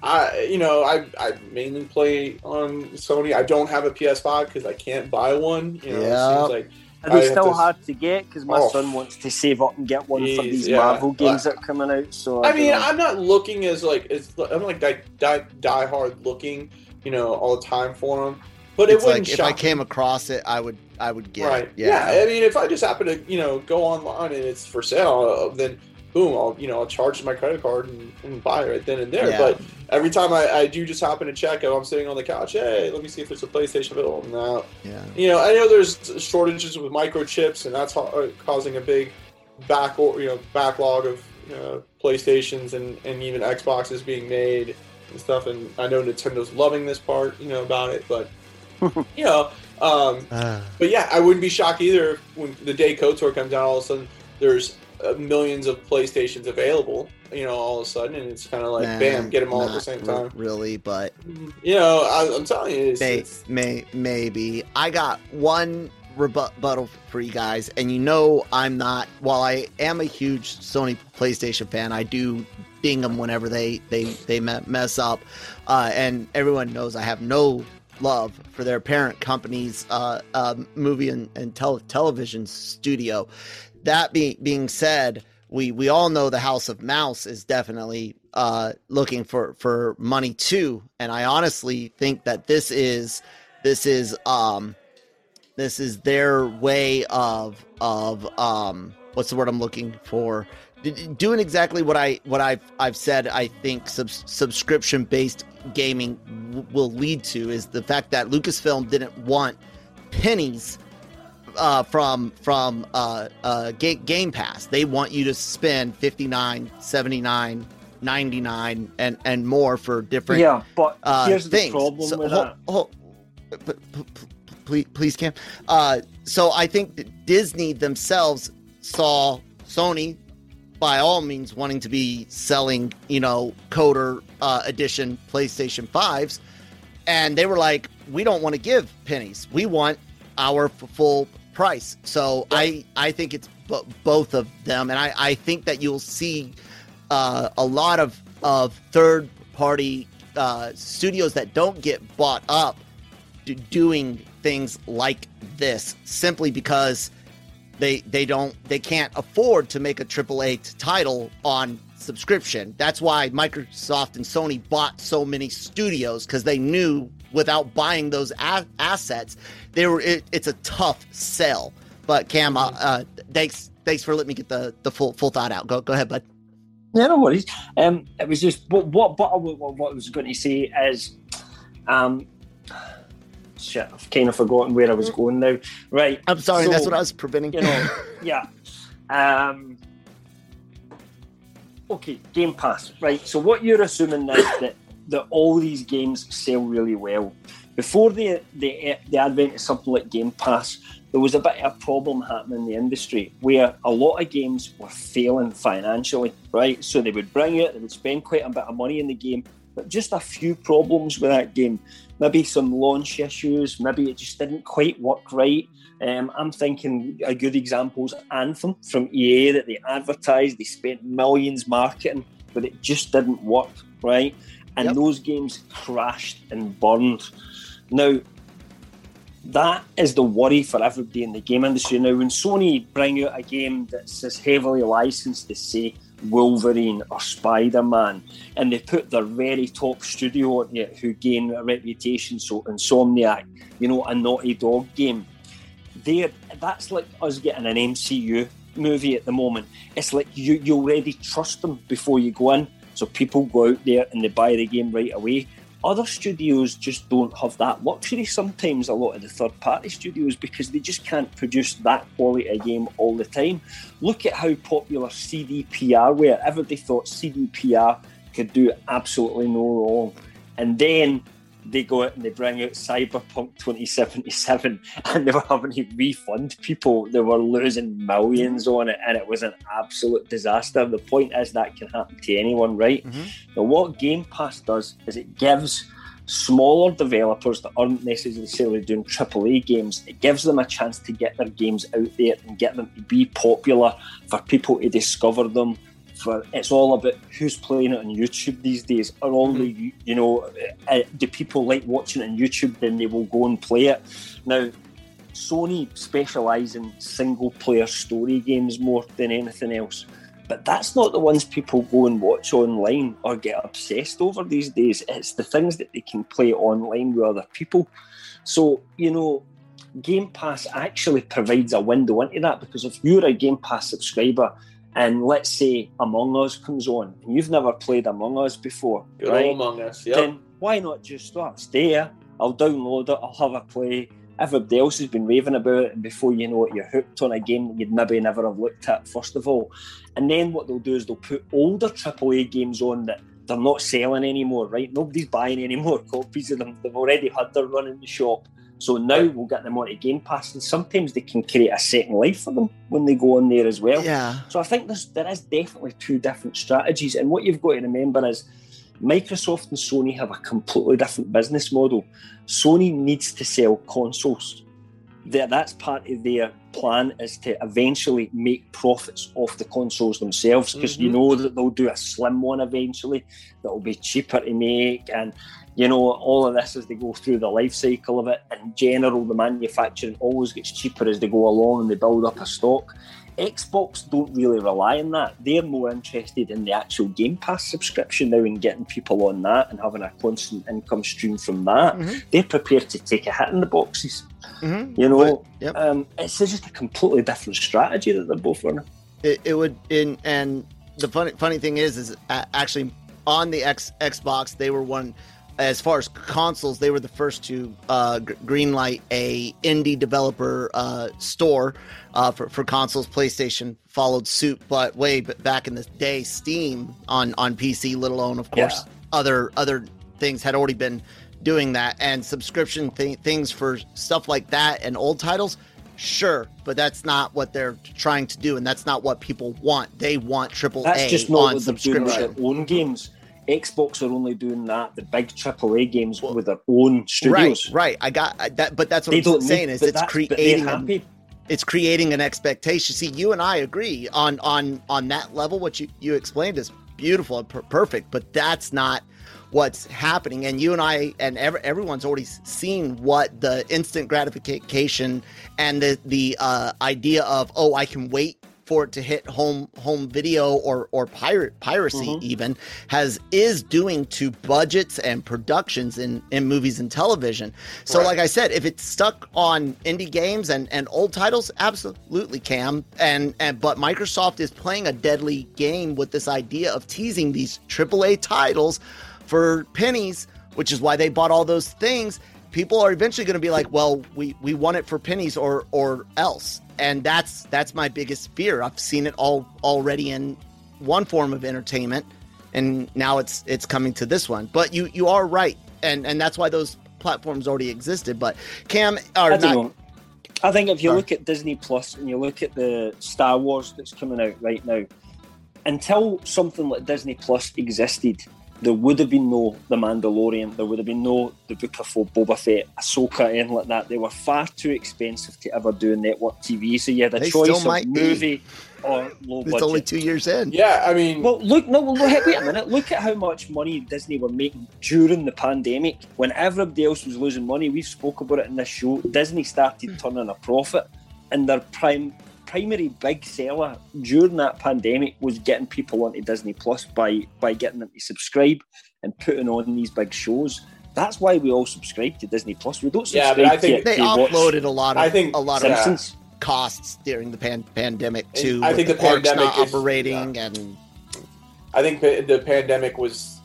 Speaker 6: I you know I I mainly play on Sony. I don't have a PS5 because I can't buy one. You know,
Speaker 3: Yep.
Speaker 6: it seems like
Speaker 5: Are they
Speaker 6: I
Speaker 5: still
Speaker 6: to-
Speaker 5: hard to get? Because my
Speaker 6: Oh.
Speaker 5: son wants to save up and get one for these
Speaker 6: yeah.
Speaker 5: Marvel games that are coming out. So
Speaker 6: I
Speaker 5: don't
Speaker 6: mean,
Speaker 5: know.
Speaker 6: I'm not looking as like it's I'm like die, die, die hard looking, you know, all the time for them. But it wouldn't
Speaker 3: like if I
Speaker 6: shock
Speaker 3: came across it, I would I would get
Speaker 6: right.
Speaker 3: it.
Speaker 6: Yeah.
Speaker 3: Yeah.
Speaker 6: I mean, if I just happen to you know go online and it's for sale, uh, then boom, I'll you know I'll charge my credit card and, and buy it right then and there.
Speaker 3: Yeah.
Speaker 6: But every time I, I do just happen to check, if I'm sitting on the couch, hey, let me see if there's a PlayStation available. No,
Speaker 3: yeah.
Speaker 6: you know, I know there's shortages with microchips, and that's ho- uh, causing a big back or you know backlog of you know, PlayStations and, and even Xboxes being made and stuff. And I know Nintendo's loving this part, you know, about it, but you know, um,
Speaker 3: Uh,
Speaker 6: but yeah, I wouldn't be shocked either when the day KOTOR comes out. All of a sudden, there's uh, millions of PlayStations available. You know, all of a sudden, and it's kind of like,
Speaker 3: nah,
Speaker 6: bam, get them all at the same time.
Speaker 3: Really, but
Speaker 6: You know, I, I'm telling you, it's,
Speaker 3: may,
Speaker 6: it's
Speaker 3: may maybe I got one rebuttal for you guys, and you know I'm not. While I am a huge Sony PlayStation fan, I do ding them whenever they they they mess up, uh, and everyone knows I have no
Speaker 4: love for their parent company's uh, uh, movie and, and tele- television studio. That being being said, we we all know the House of Mouse is definitely uh, looking for for money too, and I honestly think that this is this is um this is their way of of um what's the word I'm looking for? Doing exactly what I what I've I've said I think sub- subscription based gaming w- will lead to is the fact that Lucasfilm didn't want pennies uh, from from uh, uh, Ga- Game Pass. They want you to spend 59, 79, 99 and and more for different
Speaker 5: yeah. But
Speaker 4: uh,
Speaker 5: here's
Speaker 4: things.
Speaker 5: the problem
Speaker 4: So,
Speaker 5: with
Speaker 4: hold-
Speaker 5: that.
Speaker 4: hold- please, please, Cam. Uh, so I think Disney themselves saw Sony, by all means, wanting to be selling, you know, KOTOR uh, Edition PlayStation Fives, and they were like, "We don't want to give pennies. We want our f- full price." So I, I think it's b- both of them, and I, I think that you'll see uh, a lot of of third party uh, studios that don't get bought up do, doing things like this simply because they they don't they can't afford to make a triple A title on subscription. That's why Microsoft and Sony bought so many studios because they knew without buying those a- assets, they were it, it's a tough sell. But Cam, uh, uh, thanks thanks for letting me get the the full full thought out. Go go ahead, bud.
Speaker 5: Yeah, no worries. Um, it was just what what what what what I was going to say is, um, shit, I've kind of forgotten where I was going now. Right,
Speaker 4: I'm sorry, that's what I was preventing.
Speaker 5: you know, yeah. Um, okay, Game Pass, right? So what you're assuming is that that all these games sell really well. Before the the the advent of something like Game Pass, there was a bit of a problem happening in the industry where a lot of games were failing financially, right? So they would bring it, they would spend quite a bit of money in the game, but just a few problems with that game. Maybe some launch issues, maybe it just didn't quite work right. Um, I'm thinking a good example is Anthem from EA that they advertised, they spent millions marketing, but it just didn't work, right? And
Speaker 4: Yep.
Speaker 5: those games crashed and burned. Now, that is the worry for everybody in the game industry. Now, when Sony bring out a game that's as heavily licensed as, say, Wolverine or Spider Man, and they put their very top studio on it who gain a reputation, so Insomniac, you know, a Naughty Dog game, there that's like us getting an MCU movie at the moment. It's like you, you already trust them before you go in, so people go out there and they buy the game right away. Other studios just don't have that luxury sometimes, a lot of the third party studios, because they just can't produce that quality of game all the time. Look at how popular CDPR were. Everybody thought CDPR could do absolutely no wrong. And then they go out and they bring out Cyberpunk 2077 and they were having to refund people. They were losing millions on it and it was an absolute disaster. The point is that can happen to anyone, right?
Speaker 4: Mhm.
Speaker 5: Now, what Game Pass does is it gives smaller developers that aren't necessarily doing AAA games, it gives them a chance to get their games out there and get them to be popular for people to discover them. For it's all about who's playing it on YouTube these days. Are all the you know, uh, do people like watching it on YouTube? Then they will go and play it. Now, Sony specialise in single player story games more than anything else. But that's not the ones people go and watch online or get obsessed over these days. It's the things that they can play online with other people. So, you know, Game Pass actually provides a window into that because if you're a Game Pass subscriber and let's say Among Us comes on and you've never played Among Us before,
Speaker 6: Good
Speaker 5: right?
Speaker 6: Among Us. Yep.
Speaker 5: then why not just start? There. I'll download it. I'll have a play. Everybody else has been raving about it, and before you know it, you're hooked on a game that you'd maybe never have looked at first of all. And then what they'll do is they'll put older AAA games on that they're not selling anymore. Right? Nobody's buying any more copies of them. They've already had their run in the shop. So now we'll get them onto Game Pass, and sometimes they can create a second life for them when they go on there as well.
Speaker 4: Yeah.
Speaker 5: So I think there's, there is definitely two different strategies. And what you've got to remember is Microsoft and Sony have a completely different business model. Sony needs to sell consoles. that that's part of their plan is to eventually make profits off the consoles themselves because you
Speaker 6: Mhm.
Speaker 5: know that they'll do a slim one eventually that will be cheaper to make and you know all of this as they go through the life cycle of it in general the manufacturing always gets cheaper as they go along and they build up a stock Xbox don't really rely on that. They're more interested in the actual Game Pass subscription now and getting people on that and having a constant income stream from that.
Speaker 4: Mhm.
Speaker 5: They're prepared to take a hit in the boxes.
Speaker 4: Mhm.
Speaker 5: You know,
Speaker 4: Yep.
Speaker 5: um, it's just a completely different strategy that they're both running.
Speaker 4: it, it would in and the funny funny thing is is actually on the X, Xbox they were one as far as consoles they were the first to uh, gr- greenlight a indie developer uh, store uh, for, for consoles. PlayStation followed suit but way back in the day Steam on on PC let alone of course other other things had already been doing that. And subscription th- things for stuff like that and old titles sure but that's not what they're trying to do and that's not what people want. They want triple a on
Speaker 5: what they're doing with
Speaker 4: subscription
Speaker 5: own games. Xbox are only doing that, the big AAA games with their own studios.
Speaker 4: right right. i got I- that but that's what
Speaker 5: They
Speaker 4: i'm saying
Speaker 5: need,
Speaker 4: is it's
Speaker 5: that's- but they're
Speaker 4: creating a, it's creating an expectation see you and i agree on on on that level what you you explained is beautiful and per- perfect but that's not what's happening and you and i and ev- everyone's already seen what the instant gratification and the the uh, idea of oh i can wait for it to hit home home video or or pirate piracy
Speaker 5: Mhm.
Speaker 4: even has is doing to budgets and productions in in movies and television so
Speaker 6: Right.
Speaker 4: like i said if it's stuck on indie games and and old titles absolutely cam and and but microsoft is playing a deadly game with this idea of teasing these aaa titles for pennies which is why they bought all those things people are eventually going to be like well we we want it for pennies or or else and that's that's my biggest fear i've seen it all already in one form of entertainment and now it's it's coming to this one but you you are right and and that's why those platforms already existed but cam are
Speaker 5: I know. I think if you
Speaker 4: Sorry.
Speaker 5: look at Disney Plus and you look at the Star Wars that's coming out right now, until something like Disney Plus existed, there would have been no The Mandalorian, there would have been no The Book of Boba Fett, Ahsoka, anything like that. They were far too expensive to ever do network TV. So you had a
Speaker 4: They
Speaker 5: choice of
Speaker 4: might be.
Speaker 5: movie or low
Speaker 4: it's
Speaker 5: budget.
Speaker 4: only two years in
Speaker 6: Yeah, I mean,
Speaker 5: Well, look, no, well, look, wait a minute. Look at how much money Disney were making during the pandemic. When everybody else was losing money, We've spoke about it in this show. Disney started turning a profit, and their prime primary big seller during that pandemic was getting people onto Disney Plus by by getting them to subscribe and putting on these big shows. That's why we all subscribe to Disney Plus. We don't
Speaker 6: Yeah,
Speaker 5: subscribe
Speaker 6: but I think
Speaker 5: to,
Speaker 4: they
Speaker 5: to watch
Speaker 4: offloaded a lot of
Speaker 6: I think-
Speaker 4: a lot of
Speaker 6: Yeah.
Speaker 4: Costs during the pan- pandemic
Speaker 6: And
Speaker 4: too
Speaker 6: I think the
Speaker 4: parks not
Speaker 6: pandemic is-
Speaker 4: operating and
Speaker 6: I think the, the pandemic was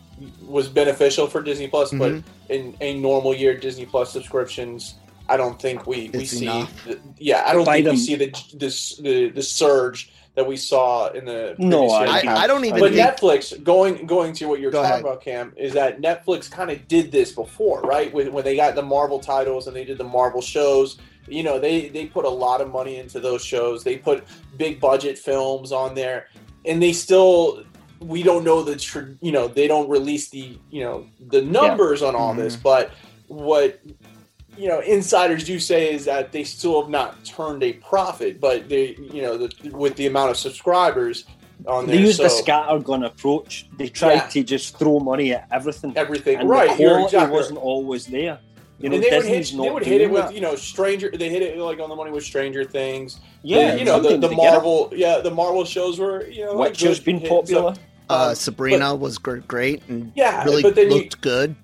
Speaker 6: was beneficial for Disney Plus,
Speaker 4: Mhm.
Speaker 6: but in a normal year, Disney Plus subscriptions, I don't think we, we
Speaker 4: It's
Speaker 6: see. The, yeah, I don't
Speaker 5: Buy
Speaker 6: think we see the this the, the surge that we saw in the
Speaker 5: No,
Speaker 6: previous
Speaker 5: I-
Speaker 4: I, I don't even
Speaker 6: But
Speaker 4: think
Speaker 6: Netflix, going going to what you're
Speaker 4: Go
Speaker 6: talking
Speaker 4: ahead.
Speaker 6: about, Cam, is that Netflix kind of did this before, right? When, when they got the Marvel titles and they did the Marvel shows, you know, they they put a lot of money into those shows. They put big budget films on there, and they still we don't know the tr- you know they don't release the you know the numbers on all this, mm-hmm. but what you know insiders do say is that they still have not turned a profit, but they you know the, with the amount of subscribers on there,
Speaker 5: They used the scattergun approach. They tried
Speaker 6: Yeah.
Speaker 5: to just throw money at everything.
Speaker 6: everything
Speaker 5: and
Speaker 6: right.
Speaker 5: the quality
Speaker 6: exactly
Speaker 5: wasn't always there. You know,
Speaker 6: and they would hit, they would hit it with
Speaker 5: that.
Speaker 6: you know stranger. They hit it like on the money with Stranger Things.
Speaker 5: yeah,
Speaker 6: The- you know the, the
Speaker 5: they get it.
Speaker 6: Marvel. Yeah, the Marvel shows were you know like
Speaker 5: has been
Speaker 6: hits.
Speaker 5: popular.
Speaker 4: uh,
Speaker 6: Um,
Speaker 4: Sabrina was great and
Speaker 6: Yeah,
Speaker 4: really
Speaker 6: but then you-
Speaker 4: looked good.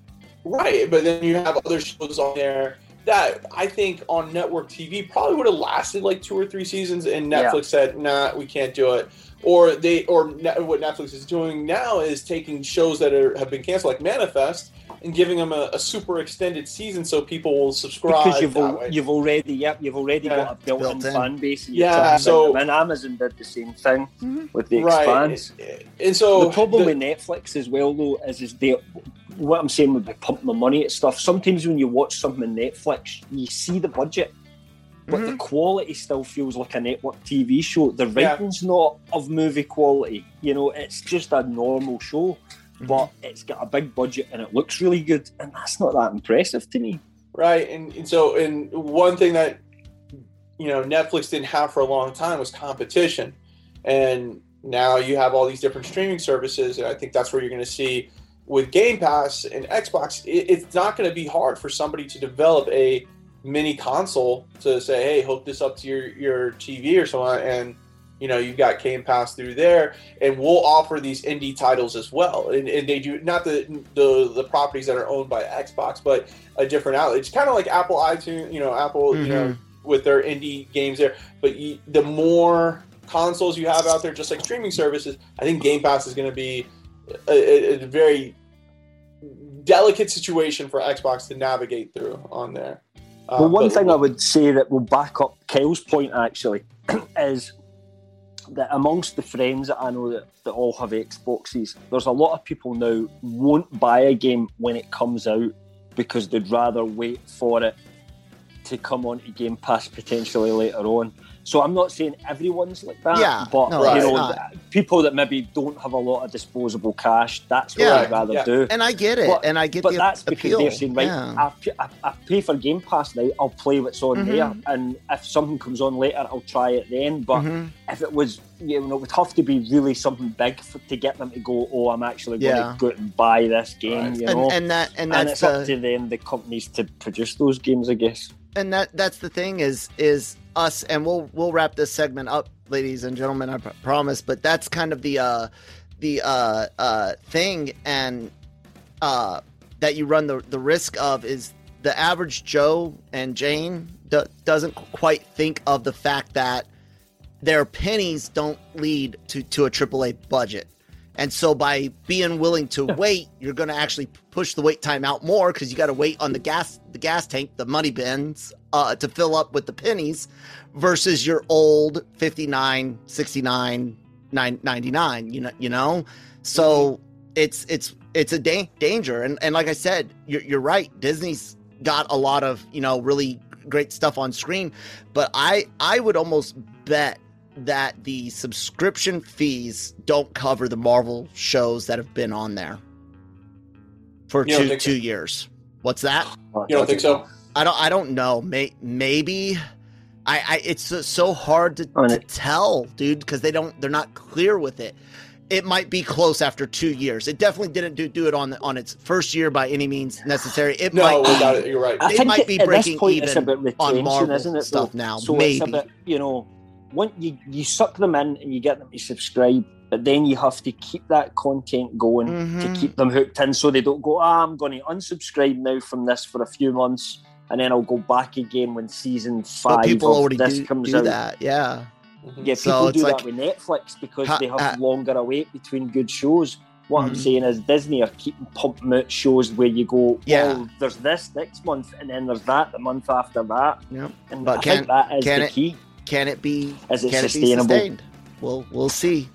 Speaker 6: Right, but then you have other shows on there that I think on network TV probably would have lasted like two or three seasons, and
Speaker 5: Yeah.
Speaker 6: Netflix said, "Nah, we can't do it." Or they, or ne- what Netflix is doing now is taking shows that are, have been canceled, like Manifest, and giving them a, a super extended season so people will subscribe.
Speaker 5: Because you've
Speaker 6: that
Speaker 5: al-
Speaker 6: way.
Speaker 5: you've already yep you've already
Speaker 6: Yeah.
Speaker 5: got a built-in
Speaker 4: Built in.
Speaker 5: fan base.
Speaker 6: Yeah, so-
Speaker 5: and Amazon did the same thing mm-hmm. with the
Speaker 6: right,
Speaker 5: expanse.
Speaker 6: and so
Speaker 5: the problem
Speaker 6: the-
Speaker 5: with Netflix as well, though, is is they what I'm saying would be pumping the money at stuff. Sometimes when you watch something on Netflix, you see the budget, but
Speaker 6: Mm-hmm.
Speaker 5: the quality still feels like a network TV show. The
Speaker 6: Yeah.
Speaker 5: writing's not of movie quality. You know, it's just a normal show,
Speaker 6: Mm-hmm.
Speaker 5: but it's got a big budget and it looks really good, and that's not that impressive to me.
Speaker 6: Right, and, and so and one thing that you know Netflix didn't have for a long time was competition, and now you have all these different streaming services, and I think that's where you're going to see with Game Pass and Xbox. It, it's not going to be hard for somebody to develop a mini console to say, hey, hook this up to your your TV or something, and you know you've got Game Pass through there, and we'll offer these indie titles as well. And, and they do not the, the the properties that are owned by Xbox, but a different outlet. It's kind of like Apple iTunes, you know, Apple, mm-hmm. you know, mm-hmm. with their indie games there. But you, the more consoles you have out there, just like streaming services, I think Game Pass is going to be a, a very delicate situation for Xbox to navigate through on there.
Speaker 5: Um, well, one thing I would say that will back up Kyle's point actually is that amongst the friends that I know that, that all have Xboxes, there's a lot of people now won't buy a game when it comes out because they'd rather wait for it to come onto Game Pass potentially later on. So I'm not saying everyone's like that,
Speaker 4: yeah,
Speaker 5: but
Speaker 4: no,
Speaker 5: you know, people that maybe don't have a lot of disposable cash, that's what yeah, I'd rather
Speaker 4: yeah.
Speaker 5: do.
Speaker 4: And I get it,
Speaker 5: but,
Speaker 4: and I get
Speaker 5: but
Speaker 4: the
Speaker 5: that's
Speaker 4: appeal.
Speaker 5: because they're saying, right, yeah. I, I, I, pay for Game Pass now, I'll play what's on mm-hmm. there, and if something comes on later, I'll try it then. But mm-hmm. if it was, you know, it would have to be really something big for, to get them to go, oh, I'm actually going to go and buy this game, right. you know.
Speaker 4: And, and that, and,
Speaker 5: and
Speaker 4: it's
Speaker 5: up to them, the companies, to produce those games, I guess.
Speaker 4: And that that's the thing is is us, and we'll we'll wrap this segment up, ladies and gentlemen. I promise. But that's kind of the uh, the uh, uh, thing, and uh, that you run the the risk of is the average Joe and Jane do- doesn't quite think of the fact that their pennies don't lead to to a AAA budget. And so by being willing to wait, you're going to actually push the wait time out more because you got to wait on the gas the gas tank, the money bins uh, to fill up with the pennies versus your old 59, 69, 99, you know, you know? So mm-hmm. it's it's it's a da- danger and and like I said, you're you're right. Disney's got a lot of, you know, really great stuff on screen, but I I would almost bet that the subscription fees don't cover the Marvel shows that have been on there for two two so? years. What's that?
Speaker 6: You don't think so?
Speaker 4: I don't. I don't know. May, maybe. I, I. It's so hard to, to tell, dude, because they don't. They're not clear with it. It might be close after two years. It definitely didn't do, do it on the, on its first year by any means necessary. It
Speaker 6: no,
Speaker 4: might.
Speaker 6: Without it, you're right.
Speaker 4: It might be breaking even on Marvel
Speaker 5: isn't it,
Speaker 4: stuff
Speaker 5: though?
Speaker 4: now.
Speaker 5: So
Speaker 4: maybe.
Speaker 5: it's a bit, you know, once you you suck them in and you get them to subscribe, but then you have to keep that content going
Speaker 4: mm-hmm.
Speaker 5: to keep them hooked in, so they don't go, ah, I'm going to unsubscribe now from this for a few months, and then I'll go back again when season five
Speaker 4: but people
Speaker 5: of
Speaker 4: already
Speaker 5: this
Speaker 4: do,
Speaker 5: comes
Speaker 4: do
Speaker 5: out.
Speaker 4: that, yeah.
Speaker 5: Mm-hmm. Yeah, people so do like, that with Netflix because ha, they have ha, longer a wait between good shows. What mm-hmm. I'm saying is Disney are keeping pumping out shows where you go,
Speaker 4: yeah,
Speaker 5: well, there's this next month, and then there's that the month after that.
Speaker 4: Yep.
Speaker 5: And
Speaker 4: but
Speaker 5: I
Speaker 4: can,
Speaker 5: think that is
Speaker 4: can
Speaker 5: the
Speaker 4: it,
Speaker 5: key.
Speaker 4: Can it be?
Speaker 5: Is it
Speaker 4: can
Speaker 5: sustainable?
Speaker 4: It be sustained? We'll we'll see.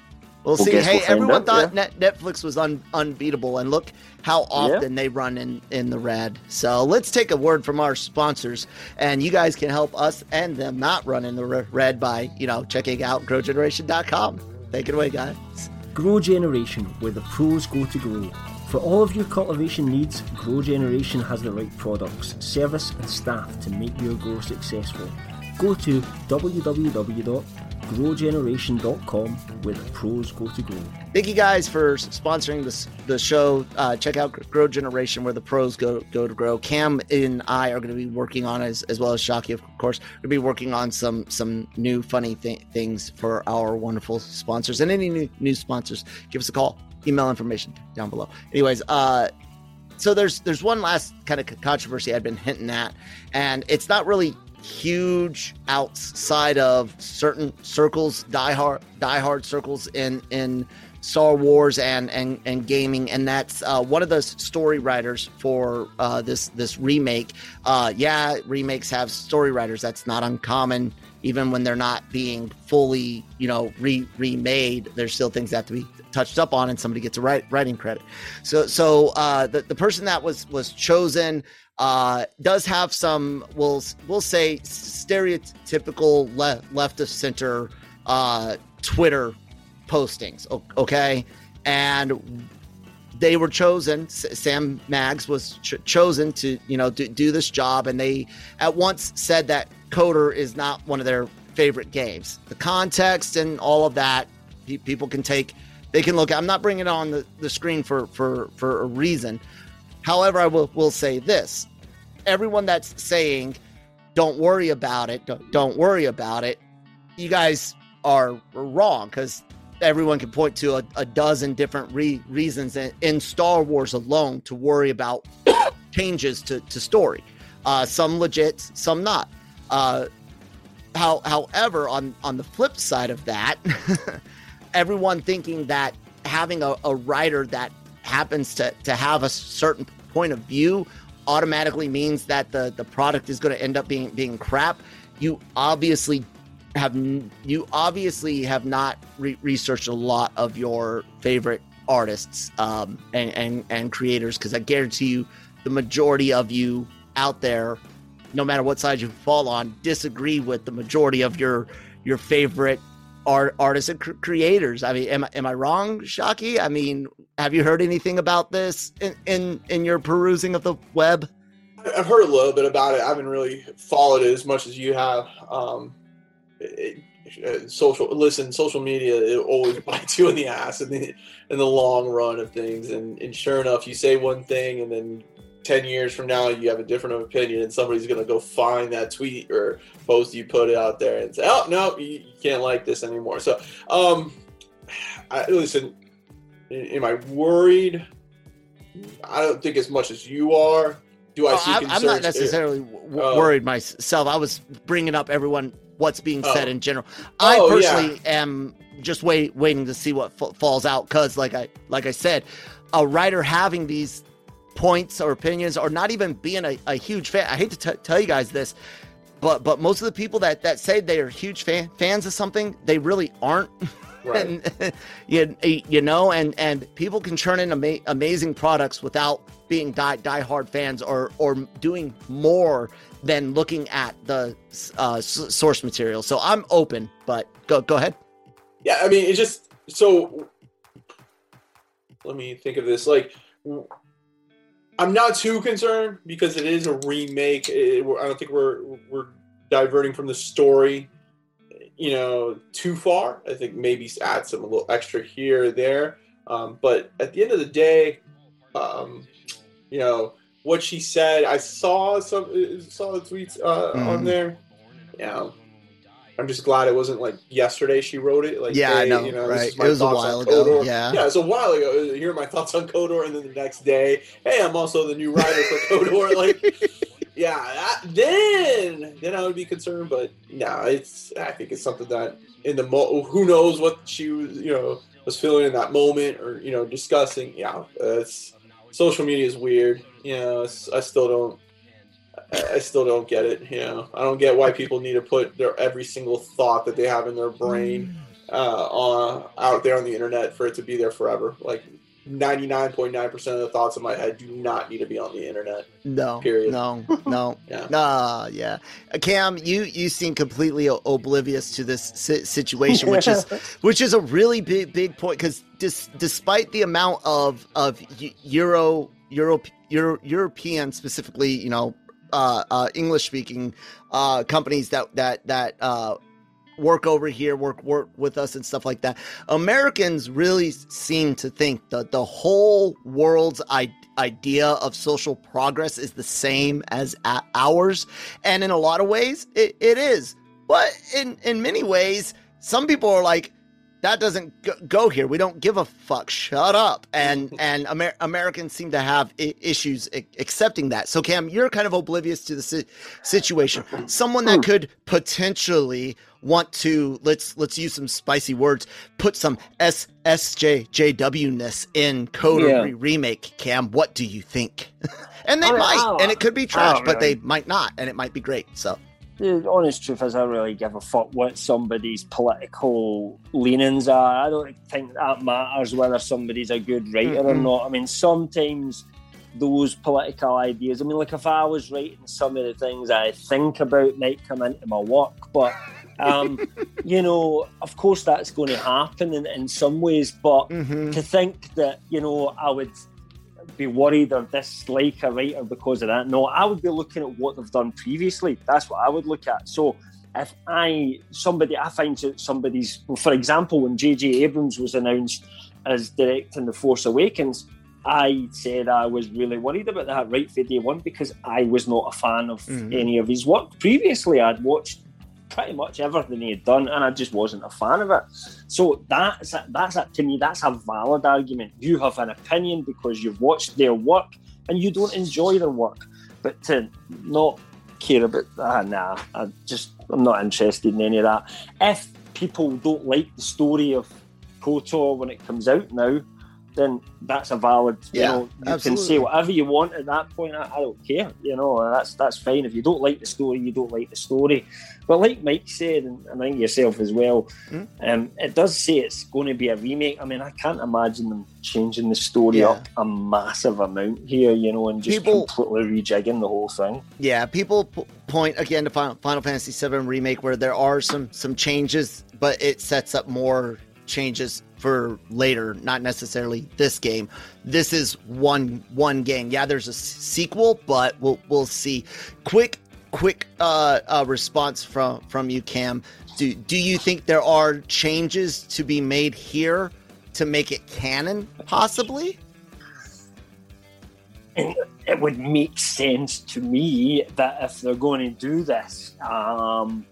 Speaker 4: We'll,
Speaker 5: We'll
Speaker 4: see. Hey,
Speaker 5: we'll
Speaker 4: everyone thought
Speaker 5: yeah.
Speaker 4: Net- Netflix was un- unbeatable, and look how often they run in in the red. So let's take a word from our sponsors, and you guys can help us and them not run in the re- red by you know checking out GrowGeneration.com. Take it away, guys.
Speaker 7: Grow Generation, where the pros go to grow. For all of your cultivation needs, Grow Generation has the right products, service, and staff to make your grow successful. Go to www.growgeneration.com where the pros go to grow.
Speaker 4: Thank you guys for sponsoring this the show. Uh, check out Grow Generation where the pros go go to grow. Cam and I are going to be working on as as well as Shockey, of course. To be working on some some new funny th- things for our wonderful sponsors and any new new sponsors. Give us a call. Email information down below. Anyways, uh, so there's there's one last kind of controversy I've been hinting at, and it's not really huge outside of certain circles, diehard diehard circles in in Star Wars and and and gaming, and that's uh, one of the story writers for uh, this this remake. Uh, yeah, remakes have story writers. That's not uncommon. Even when they're not being fully, you know, re remade, there's still things that have to be touched up on, and somebody gets a write, writing credit. So, so uh, the the person that was was chosen uh, does have some, we'll we'll say, stereotypical le- left of center uh, Twitter postings. Okay, and they were chosen. Sam Maggs was ch- chosen to you know do, do this job, and they at once said that KOTOR is not one of their favorite games. The context and all of that, pe- people can take. They can look. I'm not bringing it on the, the screen for for for a reason. However, I will will say this: everyone that's saying, "Don't worry about it," don't, don't worry about it. You guys are wrong because everyone can point to a, a dozen different re- reasons in, in, Star Wars alone to worry about changes to, to story. Uh, some legit, some not. Uh, how, however, on on the flip side of that, everyone thinking that having a, a writer that happens to to have a certain point of view automatically means that the the product is going to end up being being crap. You obviously have you obviously have not re- researched a lot of your favorite artists um, and and and creators because I guarantee you the majority of you out there, no matter what side you fall on, disagree with the majority of your your favorite art artists and cr- creators. I mean, am am I wrong, Shockey? I mean, have you heard anything about this in in, in your perusing of the web?
Speaker 6: I've heard a little bit about it. I haven't really followed it as much as you have. Um, it, uh, social listen social media it always bites you in the ass in the in the long run of things and, and sure enough you say one thing and then 10 years from now you have a different opinion and somebody's going to go find that tweet or post you put it out there and say oh no you, you can't like this anymore so um I, listen am i worried i don't think as much as you are do i see
Speaker 4: I'm, I'm not necessarily w- uh, worried myself i was bringing up everyone what's being said oh. in general. I oh, personally yeah. am just wait, waiting to see what f- falls out because, like I like I said, a writer having these points or opinions, or not even being a, a huge fan. I hate to t- tell you guys this, but but most of the people that that say they are huge fan, fans of something, they really aren't. Right. and, you, you know, and and people can churn in ama- amazing products without being die die hard fans or or doing more than looking at the uh, s- source material. So I'm open, but go go ahead.
Speaker 6: Yeah, I mean, it's just so. Let me think of this. Like, I'm not too concerned because it is a remake. It, I don't think we're we're diverting from the story, you know, too far. I think maybe add some a little extra here or there. Um, but at the end of the day, um, you know, what she said. I saw some saw the tweets uh, mm. on there. Yeah, I'm just glad it wasn't like yesterday she wrote it. Like
Speaker 4: yeah,
Speaker 6: hey,
Speaker 4: I know,
Speaker 6: you know,
Speaker 4: right? It was a while ago. Yeah,
Speaker 6: yeah, it's a while ago. Here are my thoughts on KOTOR, and then the next day, hey, I'm also the new writer for KOTOR. Like, yeah, that, then then I would be concerned, but no, it's I think it's something that in the mo who knows what she was you know was feeling in that moment or you know discussing. Yeah, it's social media is weird. You know, I still don't. I still don't get it. You know, I don't get why people need to put their every single thought that they have in their brain uh, on out there on the internet for it to be there forever. Like 99.9% of the thoughts in my head do not need to be on the internet.
Speaker 4: No.
Speaker 6: Period.
Speaker 4: No. No. yeah. Nah, yeah. Cam, you you seem completely oblivious to this situation, which is which is a really big big point cuz dis, despite the amount of of euro euro, euro European specifically, you know, uh, uh, English speaking uh, companies that that that uh, work over here, work work with us and stuff like that. Americans really seem to think that the whole world's I- idea of social progress is the same as ours, and in a lot of ways, it, it is. But in in many ways, some people are like, that doesn't go here. We don't give a fuck. Shut up. And and Amer- Americans seem to have I- issues I- accepting that. So Cam, you're kind of oblivious to the si- situation. Someone that could potentially want to let's let's use some spicy words. Put some S S J J W ness in KOTOR yeah. re- remake. Cam, what do you think? and they might, and it could be trash, but they might not, and it might be great. So
Speaker 5: the honest truth is, I really give a fuck what somebody's political leanings are. I don't think that matters whether somebody's a good writer mm-hmm. or not. I mean, sometimes those political ideas. I mean, like if I was writing some of the things I think about might come into my work, but um, you know, of course that's going to happen in, in some ways. But mm-hmm. to think that you know I would be worried or dislike a writer because of that. No, I would be looking at what they've done previously. That's what I would look at. So if I somebody I find that somebody's well, for example, when JJ Abrams was announced as directing The Force Awakens, I said I was really worried about that right for day one because I was not a fan of
Speaker 4: Mhm.
Speaker 5: any of his work. Previously, I'd watched pretty much everything he had done, and I just wasn't a fan of it. So that's that's to me that's a valid argument. You have an opinion because you've watched their work and you don't enjoy their work, but to not care about that, nah, I just I'm not interested in any of that. If people don't like the story of KOTOR when it comes out now, then that's a valid. You
Speaker 4: Yeah,
Speaker 5: know, you
Speaker 4: absolutely.
Speaker 5: can say whatever you want at that point. I, I don't care. You know, that's that's fine. If you don't like the story, you don't like the story. But like Mike said, and, and I think yourself as well,
Speaker 4: Hmm?
Speaker 5: um, it does say it's going to be a remake. I mean, I can't imagine them changing the story
Speaker 4: Yeah.
Speaker 5: up a massive amount here, you know, and just
Speaker 4: People-
Speaker 5: completely rejigging the whole thing.
Speaker 4: Yeah, people p- point again to Final, Final Fantasy VII remake where there are some some changes, but it sets up more changes for later, not necessarily this game. This is one one game. Yeah, there's a s- sequel, but we'll we'll see. Quick quick uh, uh response from from you Cam. Do do you think there are changes to be made here to make it canon possibly?
Speaker 5: it would make sense to me that if they're going to do this, um,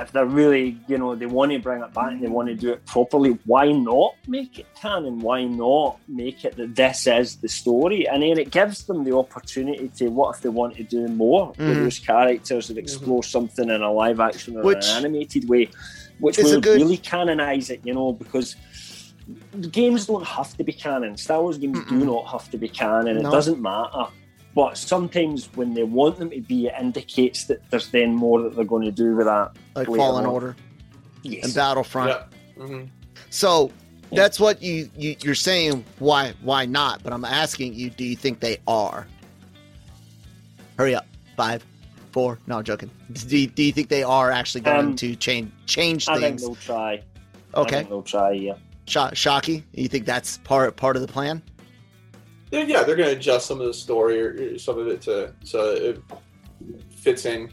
Speaker 5: if they're really, you know, they want to bring it back and they want to do it properly, why not make it canon? Why not make it that this is the story? And then it gives them the opportunity to, what if they want to do more with
Speaker 4: Mhm.
Speaker 5: those characters and explore something in a live action or
Speaker 4: Which
Speaker 5: an animated way, which would
Speaker 4: good-
Speaker 5: really canonize it, you know, because the games don't have to be canon. Star Wars games do
Speaker 4: Mm-mm.
Speaker 5: not have to be canon. It doesn't matter. But sometimes when they want them to be, it indicates that there's then more that they're going to do with that.
Speaker 4: Like
Speaker 5: later
Speaker 4: Fallen
Speaker 5: on.
Speaker 4: Order
Speaker 5: Yes.
Speaker 4: and Battlefront.
Speaker 6: Yeah. hmm
Speaker 4: So that's what you, you you're saying. Why why not? But I'm asking you. Do you think they are? Hurry up. Five, four. No, I'm joking. Do you, do you think they are actually going
Speaker 5: Um,
Speaker 4: to change change
Speaker 5: I think
Speaker 4: things?
Speaker 5: they'll try. I
Speaker 4: Okay.
Speaker 5: think they'll try, yeah.
Speaker 4: Sho- Shockey. You think that's part part of the plan?
Speaker 6: They're, yeah, they're going to adjust some of the story or, or some of it to so it fits in.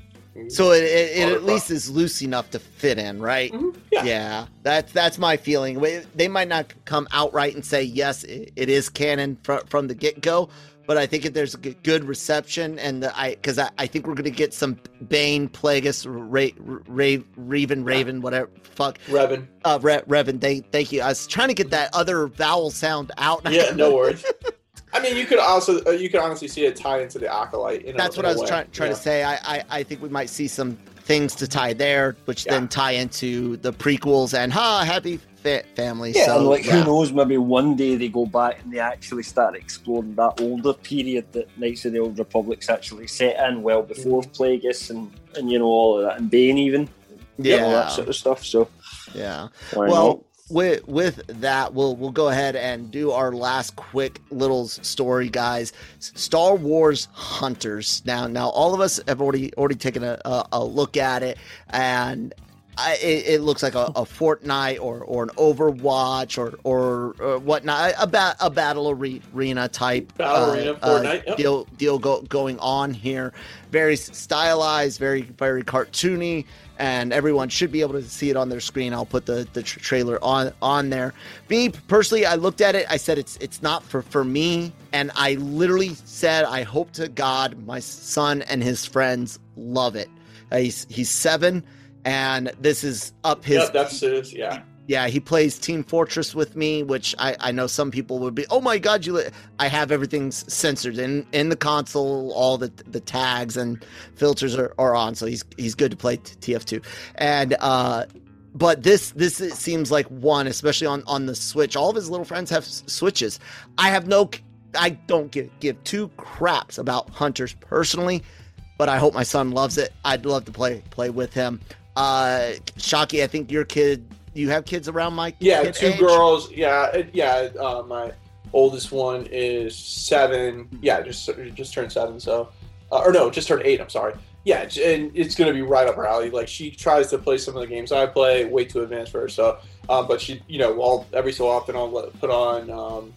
Speaker 4: So it, it, it at least is loose enough to fit in, right?
Speaker 6: Mhm. Yeah.
Speaker 4: Yeah, that's that's my feeling. They might not come outright and say yes, it, it is canon from from the get go, but I think if there's a good reception and the, I because I, I think we're gonna get some Bane, Plagueis, Ra- Ra- Raven, Raven, whatever, fuck,
Speaker 6: Revan.
Speaker 4: uh, Re- Revan. Thank, thank you. I was trying to get that other vowel sound out.
Speaker 6: Yeah, no worries. I mean, you could also uh, you could honestly see it tie into the acolyte. You know,
Speaker 4: That's
Speaker 6: in
Speaker 4: what I was trying trying
Speaker 6: Yeah.
Speaker 4: to say. I, I I think we might see some things to tie there, which
Speaker 6: Yeah.
Speaker 4: then tie into the prequels and ha, happy fit family.
Speaker 5: Yeah,
Speaker 4: so
Speaker 5: and like
Speaker 4: yeah.
Speaker 5: who knows, maybe one day they go back and they actually start exploring that older period that Knights of the Old Republic's actually set in well before Plagueis and, and you know all of that and Bane even. You know,
Speaker 4: Yeah.
Speaker 5: that sort of stuff. So
Speaker 4: Yeah.
Speaker 5: why
Speaker 4: Well,
Speaker 5: not?
Speaker 4: With with that, we'll we'll go ahead and do our last quick little story, guys. Star Wars Hunters. Now, now all of us have already already taken a, a, a look at it, and I, it, it looks like a, a Fortnite or or an Overwatch or or, or whatnot, a, ba- a battle arena type
Speaker 6: Battle
Speaker 4: uh,
Speaker 6: arena,
Speaker 4: uh,
Speaker 6: yep.
Speaker 4: deal deal go, going on here. Very stylized, very very cartoony, and everyone should be able to see it on their screen. I'll put the the tr- trailer on on there. Me personally, I looked at it. I said it's it's not for for me, and I literally said I hope to God my son and his friends love it. Uh, he's he's seven, and this is up his
Speaker 6: Yep, that's his. Yeah.
Speaker 4: yeah, he plays Team Fortress with me, which I, I know some people would be. Oh my God, you! li-" I have everything censored in in the console. All the the tags and filters are, are on, so he's he's good to play TF2. And uh, but this this it seems like one, especially on on the Switch. All of his little friends have Switches. I have no. I don't give give two craps about Hunters personally, but I hope my son loves it. I'd love to play play with him. Uh, Shockey, I think your kid you have kids around my
Speaker 6: Yeah, two
Speaker 4: age?
Speaker 6: girls. Yeah, yeah. Uh, my oldest one is seven. Yeah, just just turned seven. So, uh, or no, just turned eight. I'm sorry. Yeah, and it's gonna be right up her alley. Like she tries to play some of the games I play, way too advanced for her. So, um, but she, you know, all every so often I'll put on um,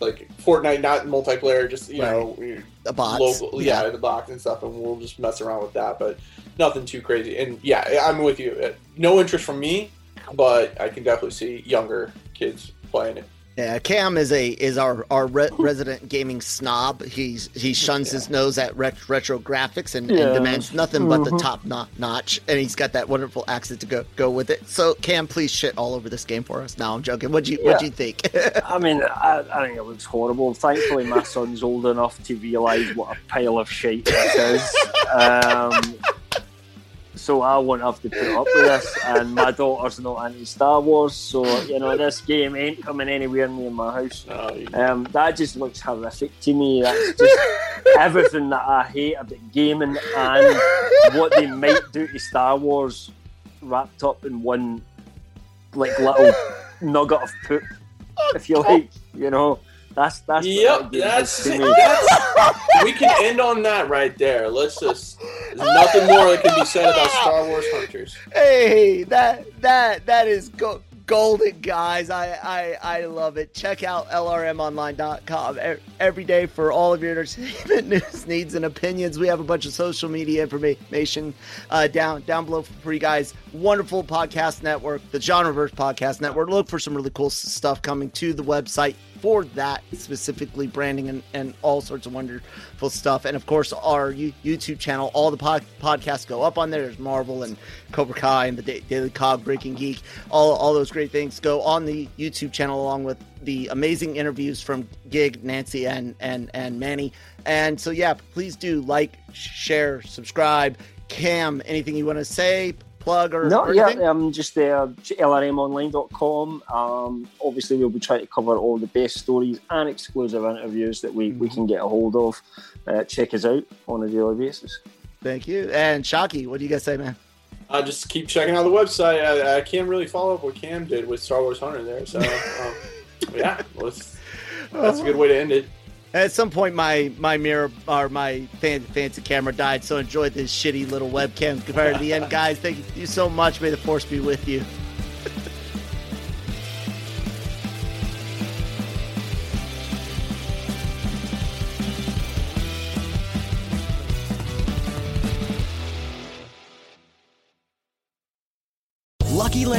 Speaker 6: like Fortnite, not multiplayer, just you
Speaker 4: Right.
Speaker 6: know,
Speaker 4: The bots.
Speaker 6: local, yeah, the box and stuff, and we'll just mess around with that. But nothing too crazy. And yeah, I'm with you. Uh, No interest from me, but I can definitely see younger kids playing it.
Speaker 4: Yeah, Cam is a is our our re- resident gaming snob. He's he shuns his nose at ret- retro graphics and,
Speaker 5: Yeah.
Speaker 4: and demands nothing but the
Speaker 5: Mhm.
Speaker 4: top no- notch. And he's got that wonderful accent to go go with it. So Cam, please shit all over this game for us. Now I'm joking. What'd you what'd
Speaker 5: Yeah.
Speaker 4: you think?
Speaker 5: I mean, I, I think it looks horrible. Thankfully, my son's old enough to realise what a pile of shit this is. Um, so I won't have to put up with this. And my daughter's not into Star Wars, so you know this game ain't coming anywhere near my house.
Speaker 6: No,
Speaker 5: Um, that just looks horrific to me. That's just everything that I hate about gaming and what they might do to Star Wars wrapped up in one like little nugget of poop, if you like. You know, that's that's
Speaker 6: Yep, that's,
Speaker 5: is
Speaker 6: that's we can end on that right there. Let's just there's nothing more that can be said about Star Wars Hunters.
Speaker 4: hey, that that that is go- golden, guys. I, I I love it. Check out lrmonline.com every day for all of your entertainment news, needs, and opinions. We have a bunch of social media information uh, down down below for you guys. Wonderful podcast network, the Genreverse Podcast Network. Look for some really cool stuff coming to the website for that specifically branding and, and all sorts of wonderful stuff. And of course our youtube channel all the pod- podcasts go up on there. There's marvel and cobra kai and the da- daily cog breaking geek all, all those great things go on the youtube channel along with the amazing interviews from gig nancy and and and manny. And so yeah please do like share subscribe cam anything you want to say plug or,
Speaker 5: No,
Speaker 4: or
Speaker 5: yeah,
Speaker 4: anything?
Speaker 5: um, just there, lrmonline.com. Um, obviously, we'll be trying to cover all the best stories and exclusive interviews that we,
Speaker 4: Mm-hmm.
Speaker 5: we can get a hold of. Uh, check us out on a daily basis.
Speaker 4: thank you and shockey what do you guys say man
Speaker 6: Uh, just keep checking out the website. I, I can't really follow up what Cam did with Star Wars Hunter there. So um, yeah, let's, that's a good way to end it.
Speaker 4: At some point, my my mirror or my fan, fancy camera died, so enjoy this shitty little webcam compared to the end, guys. Thank you so much. May the force be with you.